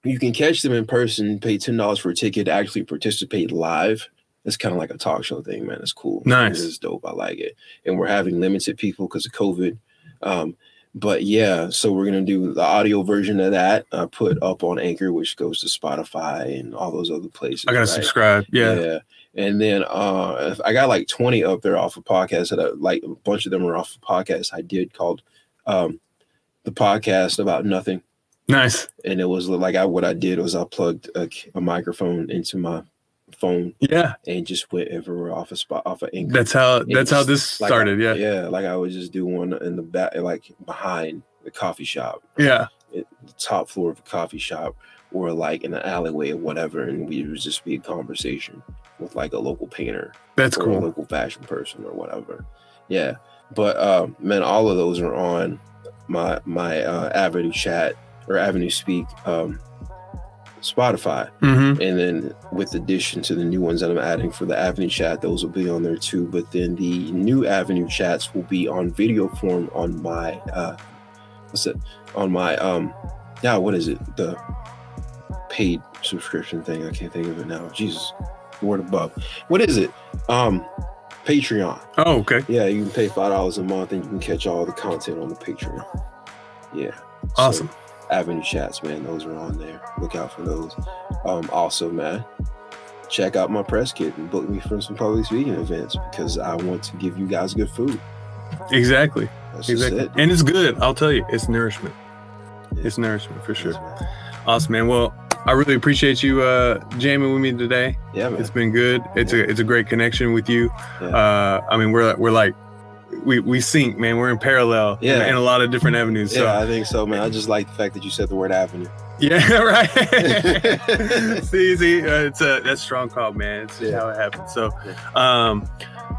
[SPEAKER 2] you can catch them in person, pay ten dollars for a ticket, actually participate live. It's kind of like a talk show thing, man. It's cool.
[SPEAKER 1] Nice.
[SPEAKER 2] It's dope. I like it. And we're having limited people because of COVID. Um, but yeah, so we're gonna do the audio version of that. Uh, put up on Anchor, which goes to Spotify and all those other places.
[SPEAKER 1] I gotta
[SPEAKER 2] right?
[SPEAKER 1] subscribe yeah yeah.
[SPEAKER 2] And then uh I got like 20 up there off of podcasts that I, like a bunch of them are off of podcasts I did called um the podcast about nothing.
[SPEAKER 1] Nice.
[SPEAKER 2] And it was like I what I did was I plugged a, a microphone into my phone
[SPEAKER 1] yeah.
[SPEAKER 2] and just went everywhere off of spot off of Anchor.
[SPEAKER 1] that's how that's how this
[SPEAKER 2] like
[SPEAKER 1] started
[SPEAKER 2] I-
[SPEAKER 1] yeah.
[SPEAKER 2] Yeah, like I would just do one in the back like behind the coffee shop.
[SPEAKER 1] Yeah.
[SPEAKER 2] The top floor of a coffee shop or like in an alleyway or whatever, and we would just be a conversation with like a local painter
[SPEAKER 1] that's
[SPEAKER 2] a
[SPEAKER 1] cool.
[SPEAKER 2] local fashion person or whatever. Yeah, but um, man, all of those are on my my uh, Avenue Chat or Avenue Speak um, Spotify,
[SPEAKER 1] hmm
[SPEAKER 2] and then with addition to the new ones that I'm adding for the Avenue Chat, those will be on there too. But then the new Avenue Chats will be on video form on my uh, what's it on my um, yeah, what is it the paid subscription thing? I can't think of it now. Jesus, word above. What is it? Um, Patreon.
[SPEAKER 1] oh okay
[SPEAKER 2] Yeah, you can pay five dollars a month and you can catch all the content on the Patreon. Yeah. So,
[SPEAKER 1] awesome
[SPEAKER 2] Avenue chats, man. Those are on there. Look out for those. Um, also, man, check out my press kit and book me for some public speaking events because I want to give you guys good food.
[SPEAKER 1] exactly
[SPEAKER 2] That's
[SPEAKER 1] Exactly.
[SPEAKER 2] it.
[SPEAKER 1] And it's good. I'll tell you, it's nourishment.
[SPEAKER 2] Yeah.
[SPEAKER 1] It's nourishment for sure.
[SPEAKER 2] Yes, man.
[SPEAKER 1] Awesome, man. Well, I really appreciate you uh jamming with me today.
[SPEAKER 2] Yeah, man.
[SPEAKER 1] It's been good. It's a it's a great connection with you.
[SPEAKER 2] Yeah.
[SPEAKER 1] Uh I mean we're we're like we we sync, man. We're in parallel
[SPEAKER 2] Yeah.
[SPEAKER 1] in, a lot of different avenues. So
[SPEAKER 2] yeah, I think so, man. I just like the fact that you said the word avenue.
[SPEAKER 1] yeah, right. see, see, uh, it's a that's strong call, man. It's just
[SPEAKER 2] Yeah.
[SPEAKER 1] how it happens. So um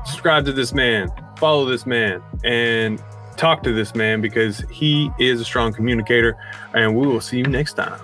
[SPEAKER 1] subscribe to this man, follow this man, and talk to this man because he is a strong communicator. And we will see you next time.